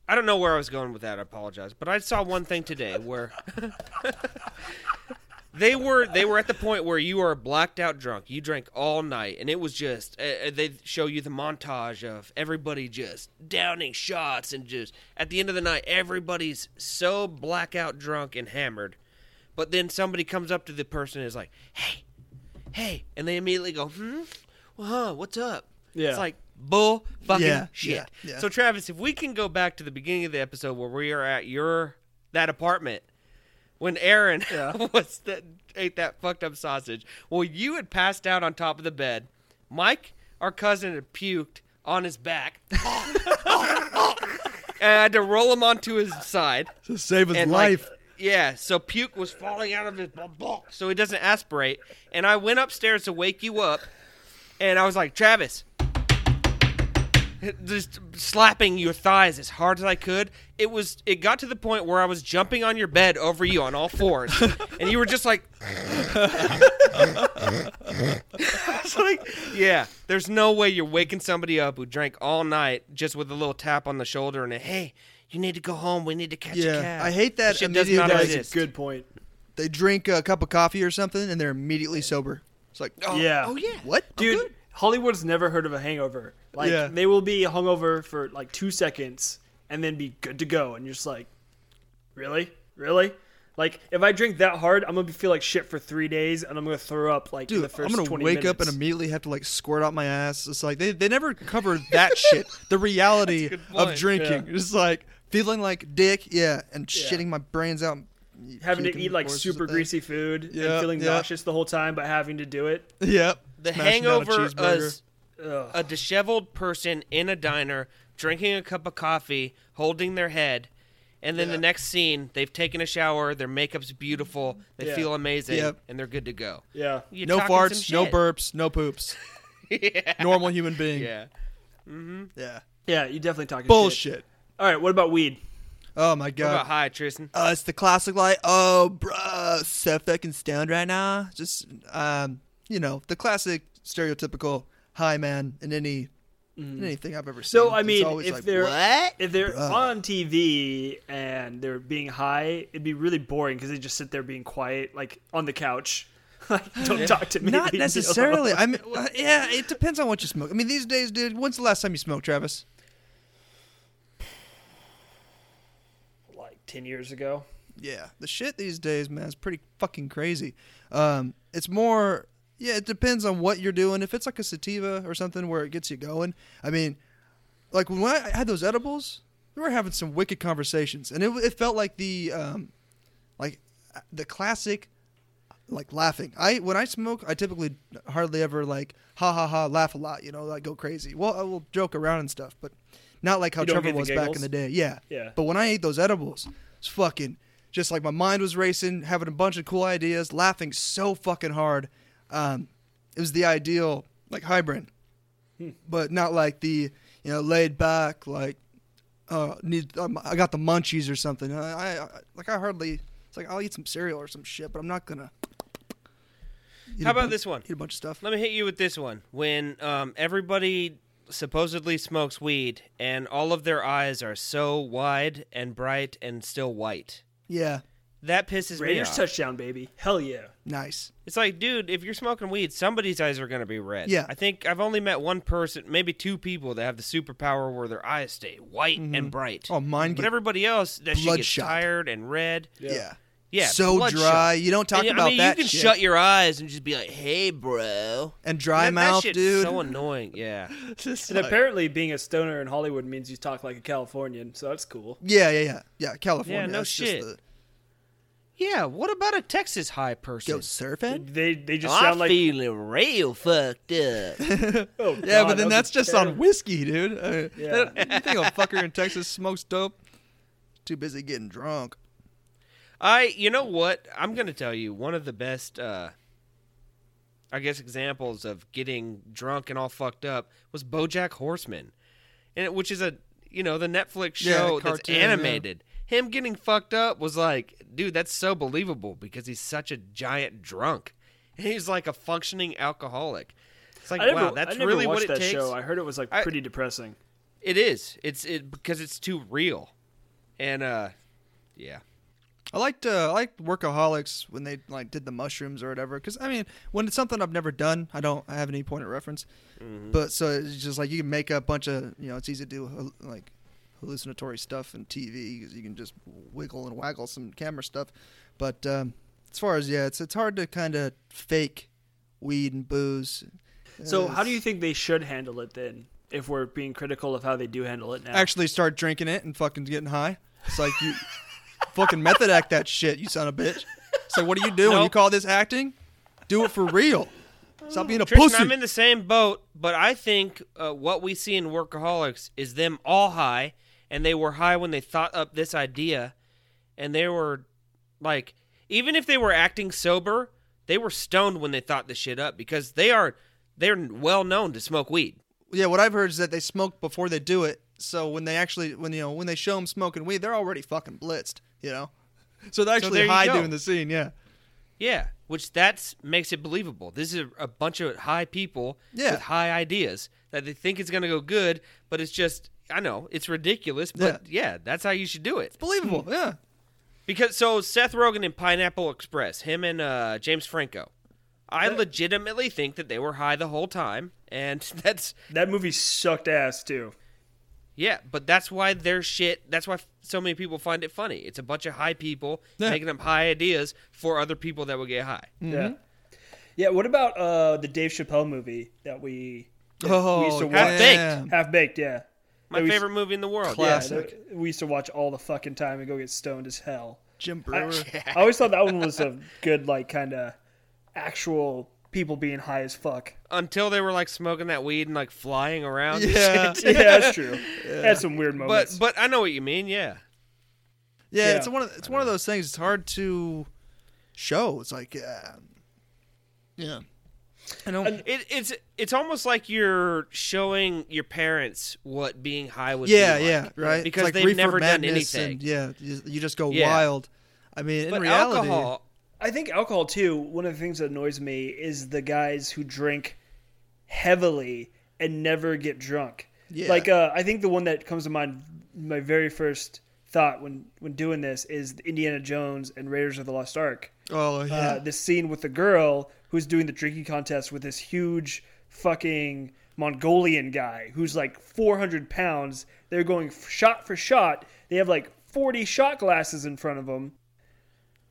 I don't know where I was going with that. I apologize, but I saw one thing today where they were they were at the point where you are blacked out drunk. You drank all night, and it was just uh, they show you the montage of everybody just downing shots, and just at the end of the night, everybody's so blackout drunk and hammered. But then somebody comes up to the person and is like, "Hey, hey," and they immediately go, "Hmm, well, huh, what's up?" Yeah. It's like bull fucking Yeah, shit. yeah, yeah. So Travis, if we can go back to the beginning of the episode where we are at your that apartment when Aaron was that ate that fucked up sausage. Well, you had passed out on top of the bed. Mike, our cousin, had puked on his back. and I had to roll him onto his side. to save his And like, life. yeah, so puke was falling out of his so he doesn't aspirate. And I went upstairs to wake you up, and I was like, Travis, just slapping your thighs as hard as I could. It was. It got to the point where I was jumping on your bed over you on all fours, and you were just like. It's like, yeah, there's no way you're waking somebody up who drank all night just with a little tap on the shoulder and a, hey, you need to go home. We need to catch a cab. I hate that shit does not guys- exist. Good point. They drink a cup of coffee or something, and they're immediately sober. It's like, oh, Yeah. Oh yeah. what, I'm Dude, good. Hollywood's never heard of a hangover. Like Yeah. they will be hungover for like two seconds and then be good to go, and you're just like, really, really. Like if I drink that hard, I'm gonna feel like shit for three days, and I'm gonna throw up like in Dude, the 1st I'm gonna 20 wake up and immediately have to like squirt out my ass. It's like they, they never cover that shit. The reality of point, drinking. It's like feeling like dick, yeah, and shitting my brains out. having to eat like super greasy food and feeling yeah. nauseous the whole time, but having to do it. Yep. The Smashing down a hangover cheeseburger. is Ugh. a disheveled person in a diner drinking a cup of coffee, holding their head, and then the next scene, they've taken a shower, their makeup's beautiful, they Yeah. feel amazing, Yep. and they're good to go. Yeah. You're no farts, no burps, no poops. yeah. Normal human being. Yeah. Mm-hmm. Yeah. Yeah, you definitely talking shit. Bullshit. All right, what about weed? Oh my What god. about hi, Tristan? Uh, it's the classic light. oh, bruh, so fucking stoned right now. Just, um, you know, the classic stereotypical high man in any in anything I've ever seen. So I mean, if like, they're what? if they're Bruh. on TV and they're being high, it'd be really boring because they just sit there being quiet, like on the couch. like, don't talk to me. Not necessarily. I mean, well, yeah, it depends on what you smoke. I mean, these days, dude. When's the last time you smoked, Travis? like ten years ago. Yeah, the shit these days, man, is pretty fucking crazy. Um, it's more, yeah, it depends on what you're doing. If it's like a sativa or something where it gets you going, I mean, like when I had those edibles, we were having some wicked conversations, and it, it felt like the, um, like the classic, like laughing. I when I smoke, I typically hardly ever like ha ha ha laugh a lot, you know, like go crazy. Well, I will joke around and stuff, but not like how Trevor was back in the day. Yeah, Yeah. But when I ate those edibles, it's fucking just like my mind was racing, having a bunch of cool ideas, laughing so fucking hard. Um, it was the ideal like hybrid, but not like the you know laid back like uh need um, I got the munchies or something. I, I like I hardly. It's like I'll eat some cereal or some shit, but I'm not gonna. How about bun- this one? Eat a bunch of stuff. Let me hit you with this one. When um, everybody supposedly smokes weed and all of their eyes are so wide and bright and still white, Yeah, that pisses me Raiders off. touchdown, baby. Hell yeah. nice. It's like, dude, if you're smoking weed, somebody's eyes are going to be red. Yeah. I think I've only met one person, maybe two people that have the superpower where their eyes stay white and mm-hmm. bright. Oh, mine but get everybody else, that shit gets bloodshot. tired and red. yeah. Yeah, so bloodshot. dry. You don't talk And, about I mean, that you can shit. shut your eyes and just be like, "Hey, bro." and dry that, mouth, that shit's dude. So annoying. Yeah. And like- apparently, being a stoner in Hollywood means you talk like a Californian, so that's cool. yeah, yeah, yeah, yeah. California. Yeah, no that's just shit. the- Yeah. What about a Texas high person? go surfing. They they just I'm sound like feeling real fucked up. oh, Yeah, but then that that's just terrible. on whiskey, dude. Uh, Yeah. You think a fucker in Texas smokes dope? Too busy getting drunk. I, you know what? I'm gonna tell you one of the best, uh, I guess, examples of getting drunk and all fucked up was BoJack Horseman, and it, which is a, you know, the Netflix Yeah, show that's animated. yeah. Animated. Him getting fucked up was like, dude, that's so believable because he's such a giant drunk, and he's like a functioning alcoholic. It's like, I never, wow, that's I never really watched what it that takes. show. I heard it was like I- pretty depressing. It is. It's it because it's too real, and uh, yeah. I liked uh, I liked workaholics when they like did the mushrooms or whatever. Because I mean, when it's something I've never done, I don't have any point of reference. But so it's just like you can make a bunch of you know it's easy to do like hallucinatory stuff in TV because you can just wiggle and waggle some camera stuff. But um, as far as yeah, it's it's hard to kind of fake weed and booze. So, Uh, how do you think they should handle it then? If we're being critical of how they do handle it now, actually start drinking it and fucking getting high? It's like you fucking method act that shit, you son of a bitch. So what are you doing? You call this acting? Do it for real. Stop being a Tristan, pussy. I'm in the same boat, but I think uh, what we see in Workaholics is them all high, and they were high when they thought up this idea, and they were like, even if they were acting sober, they were stoned when they thought this shit up because they are they're well known to smoke weed. yeah, what I've heard is that they smoke before they do it. So when they actually, when you know, when they show them smoking weed, they're already fucking blitzed. You know, so they're actually you high go. doing the scene. Yeah, Yeah, which that's makes it believable. This is a, a bunch of high people Yeah. with high ideas that they think it's going to go good, but it's just I know it's ridiculous, but yeah. that's how you should do it. It's believable. Yeah, Because so Seth Rogen in Pineapple Express, him and uh, James Franco, I legitimately think that they were high the whole time, and that's that movie sucked ass too. yeah, but that's why their shit. That's why f- so many people find it funny. It's a bunch of high people Yeah. making up high ideas for other people that will get high. Yeah, yeah. What about uh, the Dave Chappelle movie that we that Oh, we used to watch? Half-Baked. Half baked, yeah. My That we- favorite movie in the world. Yeah, Classic. that we used to watch all the fucking time and go get stoned as hell. Jim I, Breuer. I always thought that one was a good, like, kind of actual people being high as fuck. Until they were like smoking that weed and like flying around. and Yeah. shit. yeah, that's true. Had some weird moments. But but I know what you mean. Yeah. Yeah, Yeah. it's one of it's one of those things. It's hard to show. It's like, uh, yeah, I know. And- It, it's it's almost like you're showing your parents what being high would yeah, be yeah, like. right. Because it's like they've never done anything. And, yeah, you, you just go Yeah. wild. I mean, in but reality, alcohol, I think alcohol too. One of the things that annoys me is the guys who drink heavily and never get drunk. Yeah. Like uh, I think the one that comes to mind, my very first thought when when doing this is Indiana Jones and Raiders of the Lost Ark. Oh yeah. Uh, this scene with the girl who's doing the drinking contest with this huge fucking Mongolian guy who's like 400 pounds. They're going shot for shot. They have like 40 shot glasses in front of them.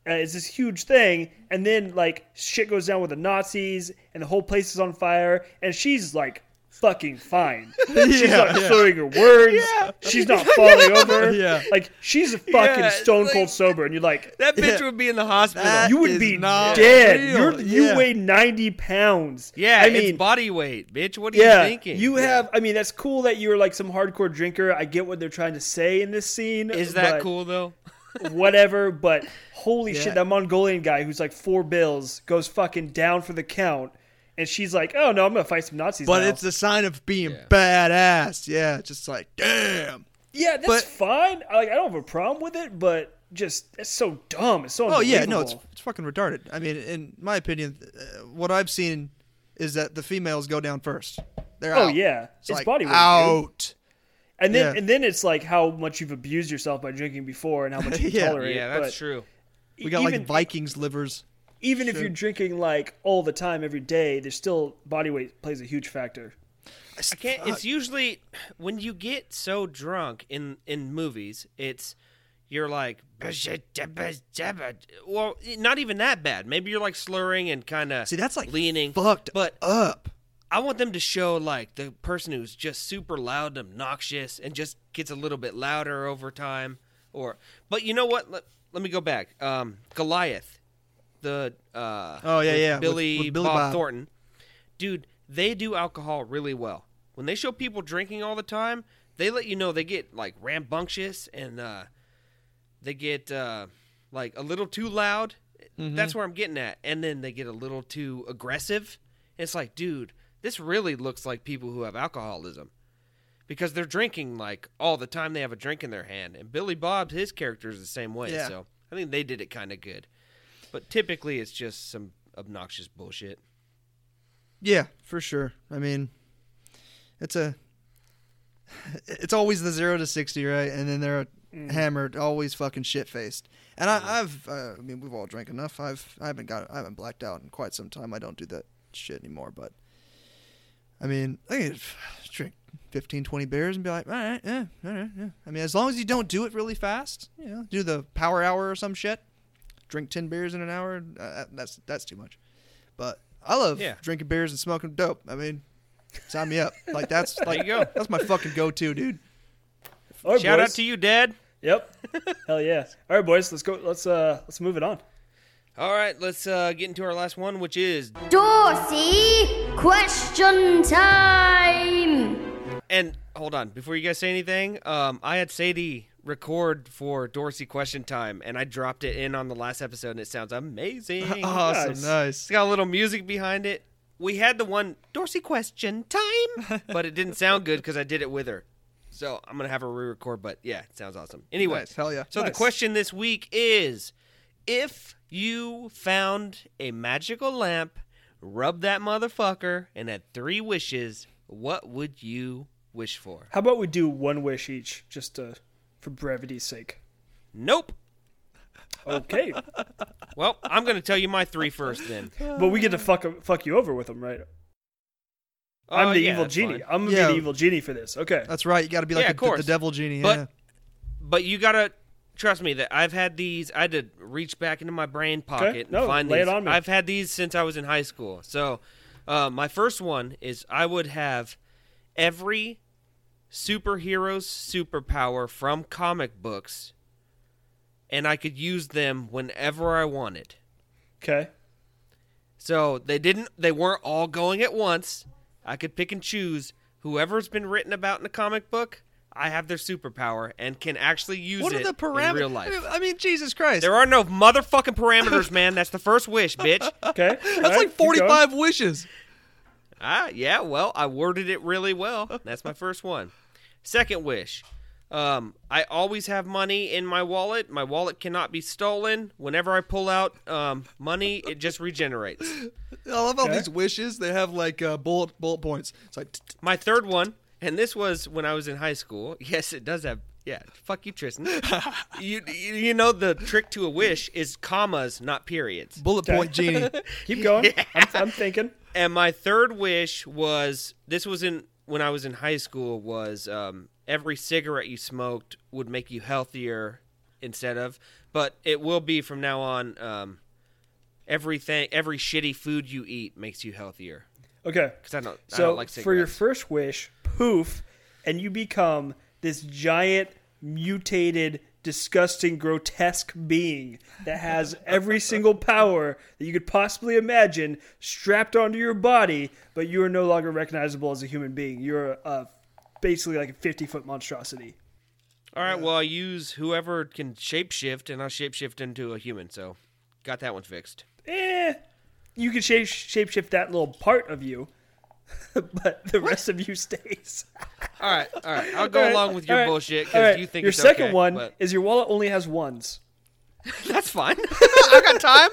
Uh, it's this huge thing, and then like shit goes down with the Nazis, and the whole place is on fire, and she's like fucking fine. She's Yeah, not yeah. slurring her words. She's not falling over. Yeah. Like she's a fucking Yeah, stone like- cold sober, and you're like, That bitch Yeah. would be in the hospital. That you would be dead. You're, you Yeah. weigh 90 pounds. yeah, I mean, it's body weight, bitch. What are yeah, you thinking? you have. I mean, that's cool that you're like some hardcore drinker. I get what they're trying to say in this scene. Is that cool though? Whatever, but holy Yeah. shit, that Mongolian guy who's like four bills goes fucking down for the count, and she's like, "Oh no, I'm gonna fight some Nazis." but now." it's a sign of being Yeah. badass. Yeah, just like damn. yeah, that's but- fine. I, like, I don't have a problem with it, but just it's so dumb. It's so Oh yeah, no, it's it's fucking retarded. I mean, in my opinion, uh, what I've seen is that the females go down first. They're Oh out. yeah, it's, it's like, body weight, dude. out. And then Yeah. and then it's like how much you've abused yourself by drinking before and how much you Yeah. tolerate. Yeah, that's but true. We got even, like Vikings livers. Even if you're drinking like all the time every day, there's still body weight plays a huge factor. I can't. It's usually when you get so drunk in in movies, it's you're like well, not even that bad. Maybe you're like slurring and kind of See, that's like leaning, fucked But up. I want them to show like the person who's just super loud and obnoxious and just gets a little bit louder over time. Or, but you know what? Let, let me go back. Um, Goliath, the uh, Oh, yeah, with yeah, Billy, with Billy Bob, Bob. Thornton, dude. They do alcohol really well. When they show people drinking all the time, they let you know they get like rambunctious and uh, they get uh, like a little too loud. Mm-hmm. That's where I'm getting at. And then they get a little too aggressive. It's like, dude, this really looks like people who have alcoholism because they're drinking like all the time. They have a drink in their hand. And Billy Bob, his character is the same way. Yeah. So I think they did it kind of good. But typically, it's just some obnoxious bullshit. Yeah, for sure. I mean, it's a. It's always the zero to sixty, right? And then they're hammered, always fucking shit faced. And I, I've, uh, I mean, we've all drank enough. I've, I haven't got, I haven't blacked out in quite some time. I don't do that shit anymore. But, I mean, I can drink 15, 20 beers and be like, all right, yeah, all right, yeah. I mean, as long as you don't do it really fast, you know, do the power hour or some shit. Drink ten beers in an hour. Uh, that's that's too much. But I love Yeah. drinking beers and smoking dope. I mean, sign me up. Like that's like you go. That's my fucking go-to, dude. All right, Shout out to you, Dad. Yep. Hell yeah. All right, boys. Let's go. Let's uh let's move it on. All right, let's uh, get into our last one, which is Dorsey, question time! And hold on, before you guys say anything, um, I had Sadie record for Dorsey question time, and I dropped it in on the last episode, and it sounds amazing. Awesome, Nice. nice. It's got a little music behind it. We had the one Dorsey question time, but it didn't sound good because I did it with her. So I'm gonna have her re-record, but yeah, it sounds awesome. Anyway, Nice, hell yeah. So the question this week is: If you found a magical lamp, rubbed that motherfucker, and had three wishes, what would you wish for? How about we do one wish each, just uh, for brevity's sake? Nope. Okay. Well, I'm gonna tell you my three first then. but we get to fuck fuck you over with them, right? I'm Oh, the yeah, evil genie. fine. I'm gonna Yeah. be the evil genie for this. Okay. That's right. You got to be like Yeah, a- of the devil genie. But- yeah. But you gotta trust me that I've had these. I had to reach back into my brain pocket and No, find lay these. it on me. I've had these since I was in high school. So, uh, my first one is I would have every superhero's superpower from comic books, and I could use them whenever I wanted. Okay. So they didn't. They weren't all going at once. I could pick and choose whoever's been written about in a comic book. I have their superpower and can actually use What are it the in parameters? real life. I mean, Jesus Christ. There are no motherfucking parameters, man. That's the first wish, bitch. Okay. That's like 45 wishes. Ah, yeah. Well, I worded it really well. That's my first one. Second wish. Um, I always have money in my wallet. My wallet cannot be stolen. Whenever I pull out um, money, it just regenerates. I love all Okay. these wishes. They have like uh, bullet bullet points. It's like, t- t- My third one, and this was when I was in high school. Yes, it does have. Yeah, fuck you, Tristan. you you know the trick to a wish is commas, not periods. Bullet point genie. Keep going. I'm, I'm thinking. And my third wish was this was in when I was in high school was um, every cigarette you smoked would make you healthier instead of, but it will be from now on. Um, everything, every shitty food you eat makes you healthier. Okay. Because I don't, I So don't like for your first wish, poof, and you become this giant, mutated, disgusting, grotesque being that has every single power that you could possibly imagine strapped onto your body, but you are no longer recognizable as a human being. You're uh, basically like a 50 foot monstrosity. All right, well, I use whoever can shapeshift, and I'll shapeshift into a human. So, got that one fixed. Eh, you can shape shapeshift that little part of you, but the rest of you stays. All right, all right. I'll go All right, along with your all right, bullshit because right. you think your it's second okay, one but is your wallet only has ones. that's fine. I got time.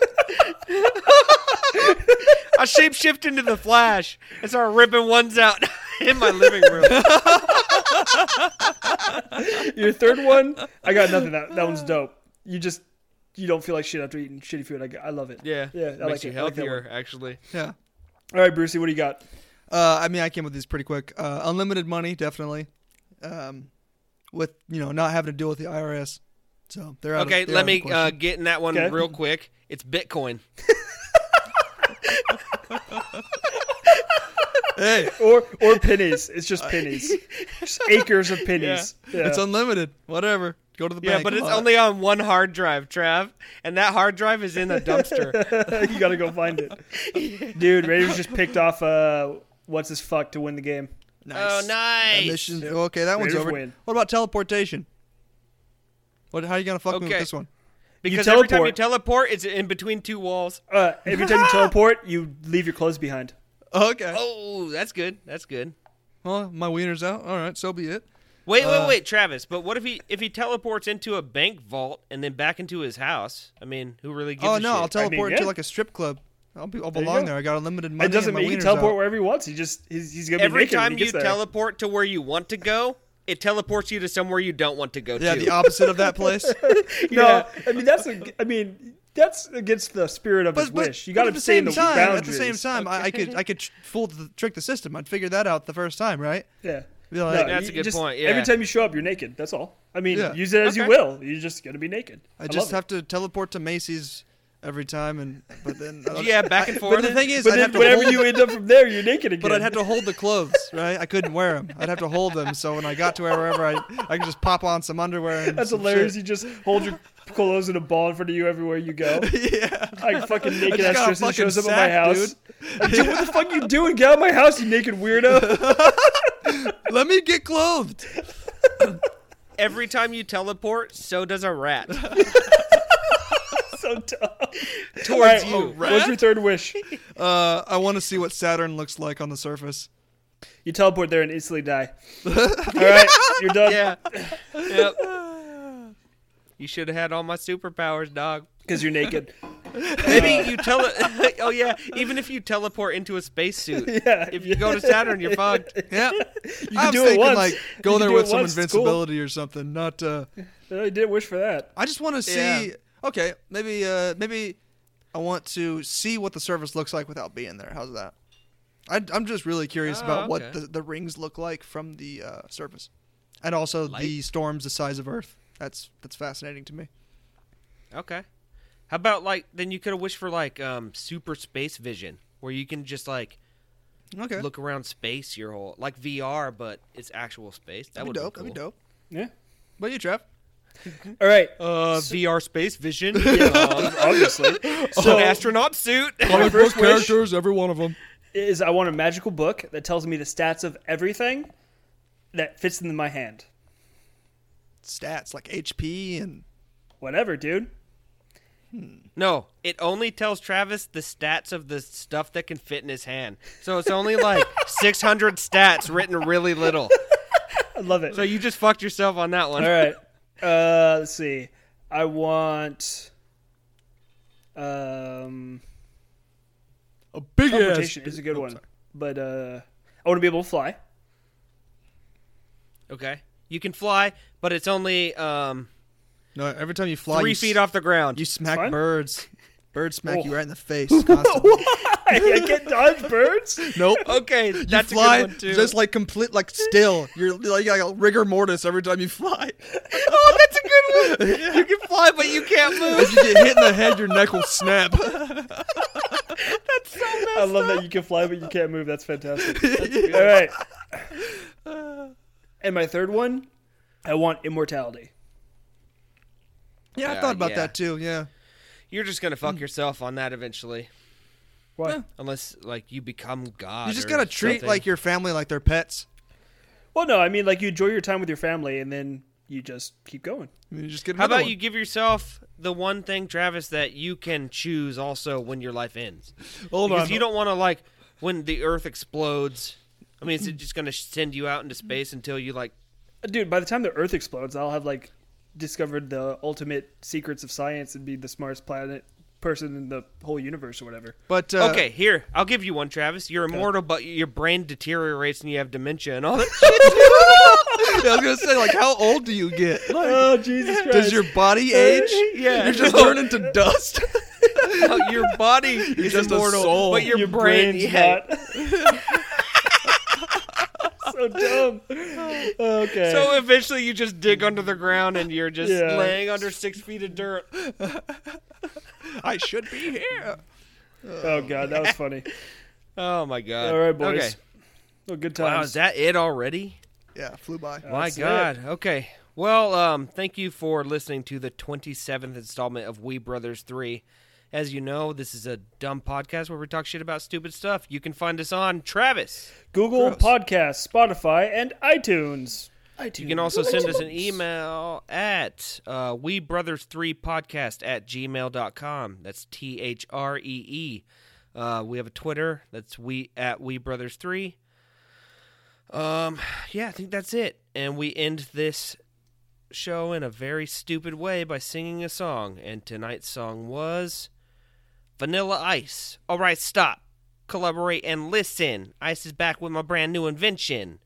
I shapeshift into the Flash and start ripping ones out in my living room. Your third one, I got nothing. That that one's dope. You just you don't feel like shit after eating shitty food. I, I love it. Yeah, yeah. I makes like you it. I like healthier. actually, Yeah. All right, Brucey, what do you got? Uh, I mean, I came with these pretty quick. Uh, unlimited money, definitely. Um, with you know not having to deal with the IRS. So they're out okay. Of, they're Let out of the me uh, get in that one Okay. real quick. It's Bitcoin. hey, Or or pennies. It's just pennies. Just acres of pennies. Yeah. it's unlimited. Whatever. Go to the Yeah, bank. but it's on. only on one hard drive, Trav, and that hard drive is in a dumpster. you gotta go find it. Dude, Raiders just picked off uh what's his fuck to win the game. nice. Oh, nice. That mission- Okay, that one's Raiders over. win. What about teleportation? What? How are you gonna fuck me with this one? Because every time you teleport. teleport, it's in between two walls. Uh, every time you teleport, you leave your clothes behind. Okay. Oh, that's good. That's good. Well, my wiener's out. All right, so be it. Wait, Uh, wait, wait, Travis. But what if he if he teleports into a bank vault and then back into his house? I mean, who really gives oh a no, shit? I'll teleport yeah. into like a strip club. I'll be. I'll belong go. there. I got unlimited money. It doesn't and my mean he can teleport out. wherever he wants. He just he's, he's gonna be Every naked when time he you gets there. teleport to where you want to go, it teleports you to somewhere you don't want to go Yeah, to. the opposite of that place. No, Yeah. I mean that's a, I mean that's against the spirit of his But, but, wish. You got to the stay in same the time, boundaries. at the same time, I, I could I could tr- fool the, trick the system. I'd figure that out the first time, right? Yeah. Be like, That's you a good just- point, Every time you show up, you're naked. That's all. I mean, Yeah. use it as you will. You're just gonna be naked. I love just it. have to teleport to Macy's every time, and but then Yeah, back and I- forth. But the thing is, But I'd then have to whenever hold, you end up from there, you're naked again. but I'd have to hold the clothes, right? I couldn't wear them. I'd have to hold them. So when I got to wherever I, I could just pop on some underwear. And That's some hilarious. shit. You just hold your clothes in a ball in front of you everywhere you go. yeah. Like fucking I naked just ass got a Tristan fucking shows up at my sack, house. dude. Like, dude, what the fuck you doing? Get out of my house, you naked weirdo. Let me get clothed. Every time you teleport, so does a rat. So dumb. Towards All right, you. oh, what's your third wish? Uh, I want to see what Saturn looks like on the surface. You teleport there and instantly die. All right, you're done. Yeah. yep. You should have had all my superpowers, dog. Because you're naked. Maybe you tele. oh yeah, even if you teleport into a spacesuit, Yeah, if you go to Saturn, you're fucked. Yeah. You I can was do it once. like go You there with some once, it's cool. invincibility or something. Not. Uh, I didn't wish for that. I just want to see. Yeah. Okay, maybe. Uh, maybe I want to see what the surface looks like without being there. How's that? I, I'm just really curious Oh, about what the, the rings look like from the uh, surface, and also the storms the size of Earth. That's that's fascinating to me. Okay. How about like then you could have wished for like um super space vision, where you can just like Okay, look around space your whole like VR, but it's actual space. That that'd be dope. Cool. That'd be dope. Yeah. But you, Trev? All right. Uh, VR space vision. Um, obviously. so So an astronaut suit. my first wish every one of them. is I want a magical book that tells me the stats of everything that fits in my hand. Stats like HP and Whatever, dude. No, it only tells Travis the stats of the stuff that can fit in his hand. So it's only like 600 stats written really little. I love it. So you just fucked yourself on that one. All right. Uh, let's see. I want. Um, a big teleportation is a good one, but uh, I want to be able to fly. Okay. You can fly, but it's only um, No, every time you fly, three you feet s- off the ground. You smack fine. birds. Birds smack oh. you Oh. right in the face constantly. I can't dodge birds. nope. okay, You that's fly a good one too. just like complete, like still. You're like, like a rigor mortis every time you fly. oh, that's a good one. You can fly, but you can't move. If you get hit in the head, your neck will snap. That's so messed I love that you can fly but you can't move. That's fantastic. All right. And my third one, I want immortality. Yeah, I Yeah, thought about yeah. that too. Yeah. You're just gonna fuck mm. yourself on that eventually, Why? unless like you become God. You just gotta treat something. like your family like they're pets. Well, no, I mean like you enjoy your time with your family and then you just keep going. You just get How about one. you give yourself the one thing, Travis, that you can choose also when your life ends? Hold because on. you don't want to like when the Earth explodes. I mean, is it just gonna send you out into space until you like? Dude, by the time the Earth explodes, I'll have like discovered the ultimate secrets of science and be the smartest planet person in the whole universe or whatever. But uh, okay, here I'll give you one, Travis. You're immortal, but your brain deteriorates and you have dementia and all that. I was gonna say, like, how old do you get? Like, Oh Jesus Christ! does your body age? Yeah. You're just turning to dust. No, your body is just a immortal, soul. but your, your brain, brain's yeah. not. so dumb. Okay. So eventually, you just dig under the ground and you're just Yeah. laying under six feet of dirt. I should be here. oh god, that was funny. Oh my god! All right, boys. Okay. Well, good Wow, is that it already? Yeah, flew by. My That's God. Okay. Well, um, thank you for listening to the 27th installment of We Brothers 3. As you know, this is a dumb podcast where we talk shit about stupid stuff. You can find us on Travis. Google Gross. Podcasts, Spotify, and iTunes. iTunes. You can also send us an email at uh, We Brothers 3 Podcast at gmail.com. That's T H R E E. Uh, we have a Twitter. That's we at We Brothers 3. Um, yeah, I think that's it. And we end this show in a very stupid way by singing a song. And tonight's song was Vanilla Ice. All right, stop. Collaborate and listen. Ice is back with my brand new invention.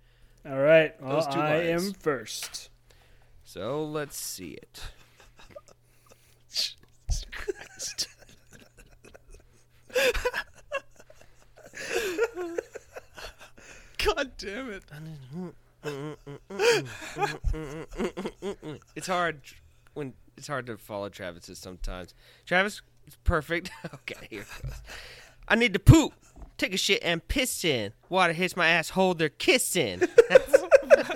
All right. Well, Those two I lines. am first. So let's see it. God damn it. It's hard when it's hard to follow Travis's sometimes. Travis, it's perfect. okay, here it goes. I need to poop, take a shit, and piss in. Water hits my asshole, they're kissing.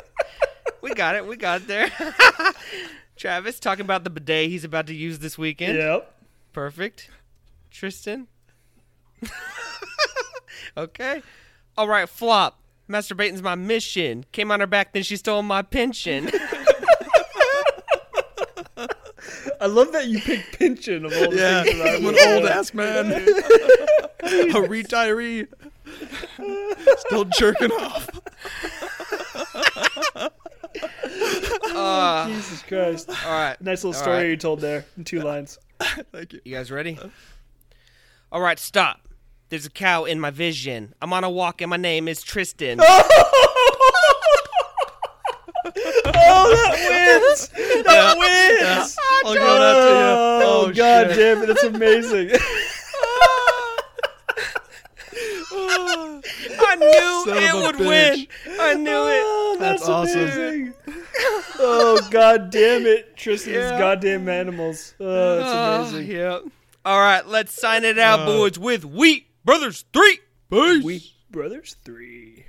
we got it. We got it there. Travis talking about the bidet he's about to use this weekend. Yep. Perfect. Tristan. okay. All right, flop. Masturbating's my mission. Came on her back, then she stole my pension. I love that you picked pension of all the Yeah, things I I'm would- an old ass man. a retiree. Still jerking off. Uh, Jesus Christ. all right. Nice little All story right. you told there in two lines. Thank you. You guys ready? All right, stop. There's a cow in my vision. I'm on a walk and my name is Tristan. Oh, that wins! That wins! I'll give that to you. Oh, Oh, god shit. damn it, that's amazing. I knew Son of it would bitch. win. I knew it. Oh, That's awesome. amazing. oh god damn it, Tristan's Yeah. goddamn animals. Oh, that's Oh, amazing. yep. All right, let's sign it out, uh, boys, with We Brothers 3. Peace. We brothers three.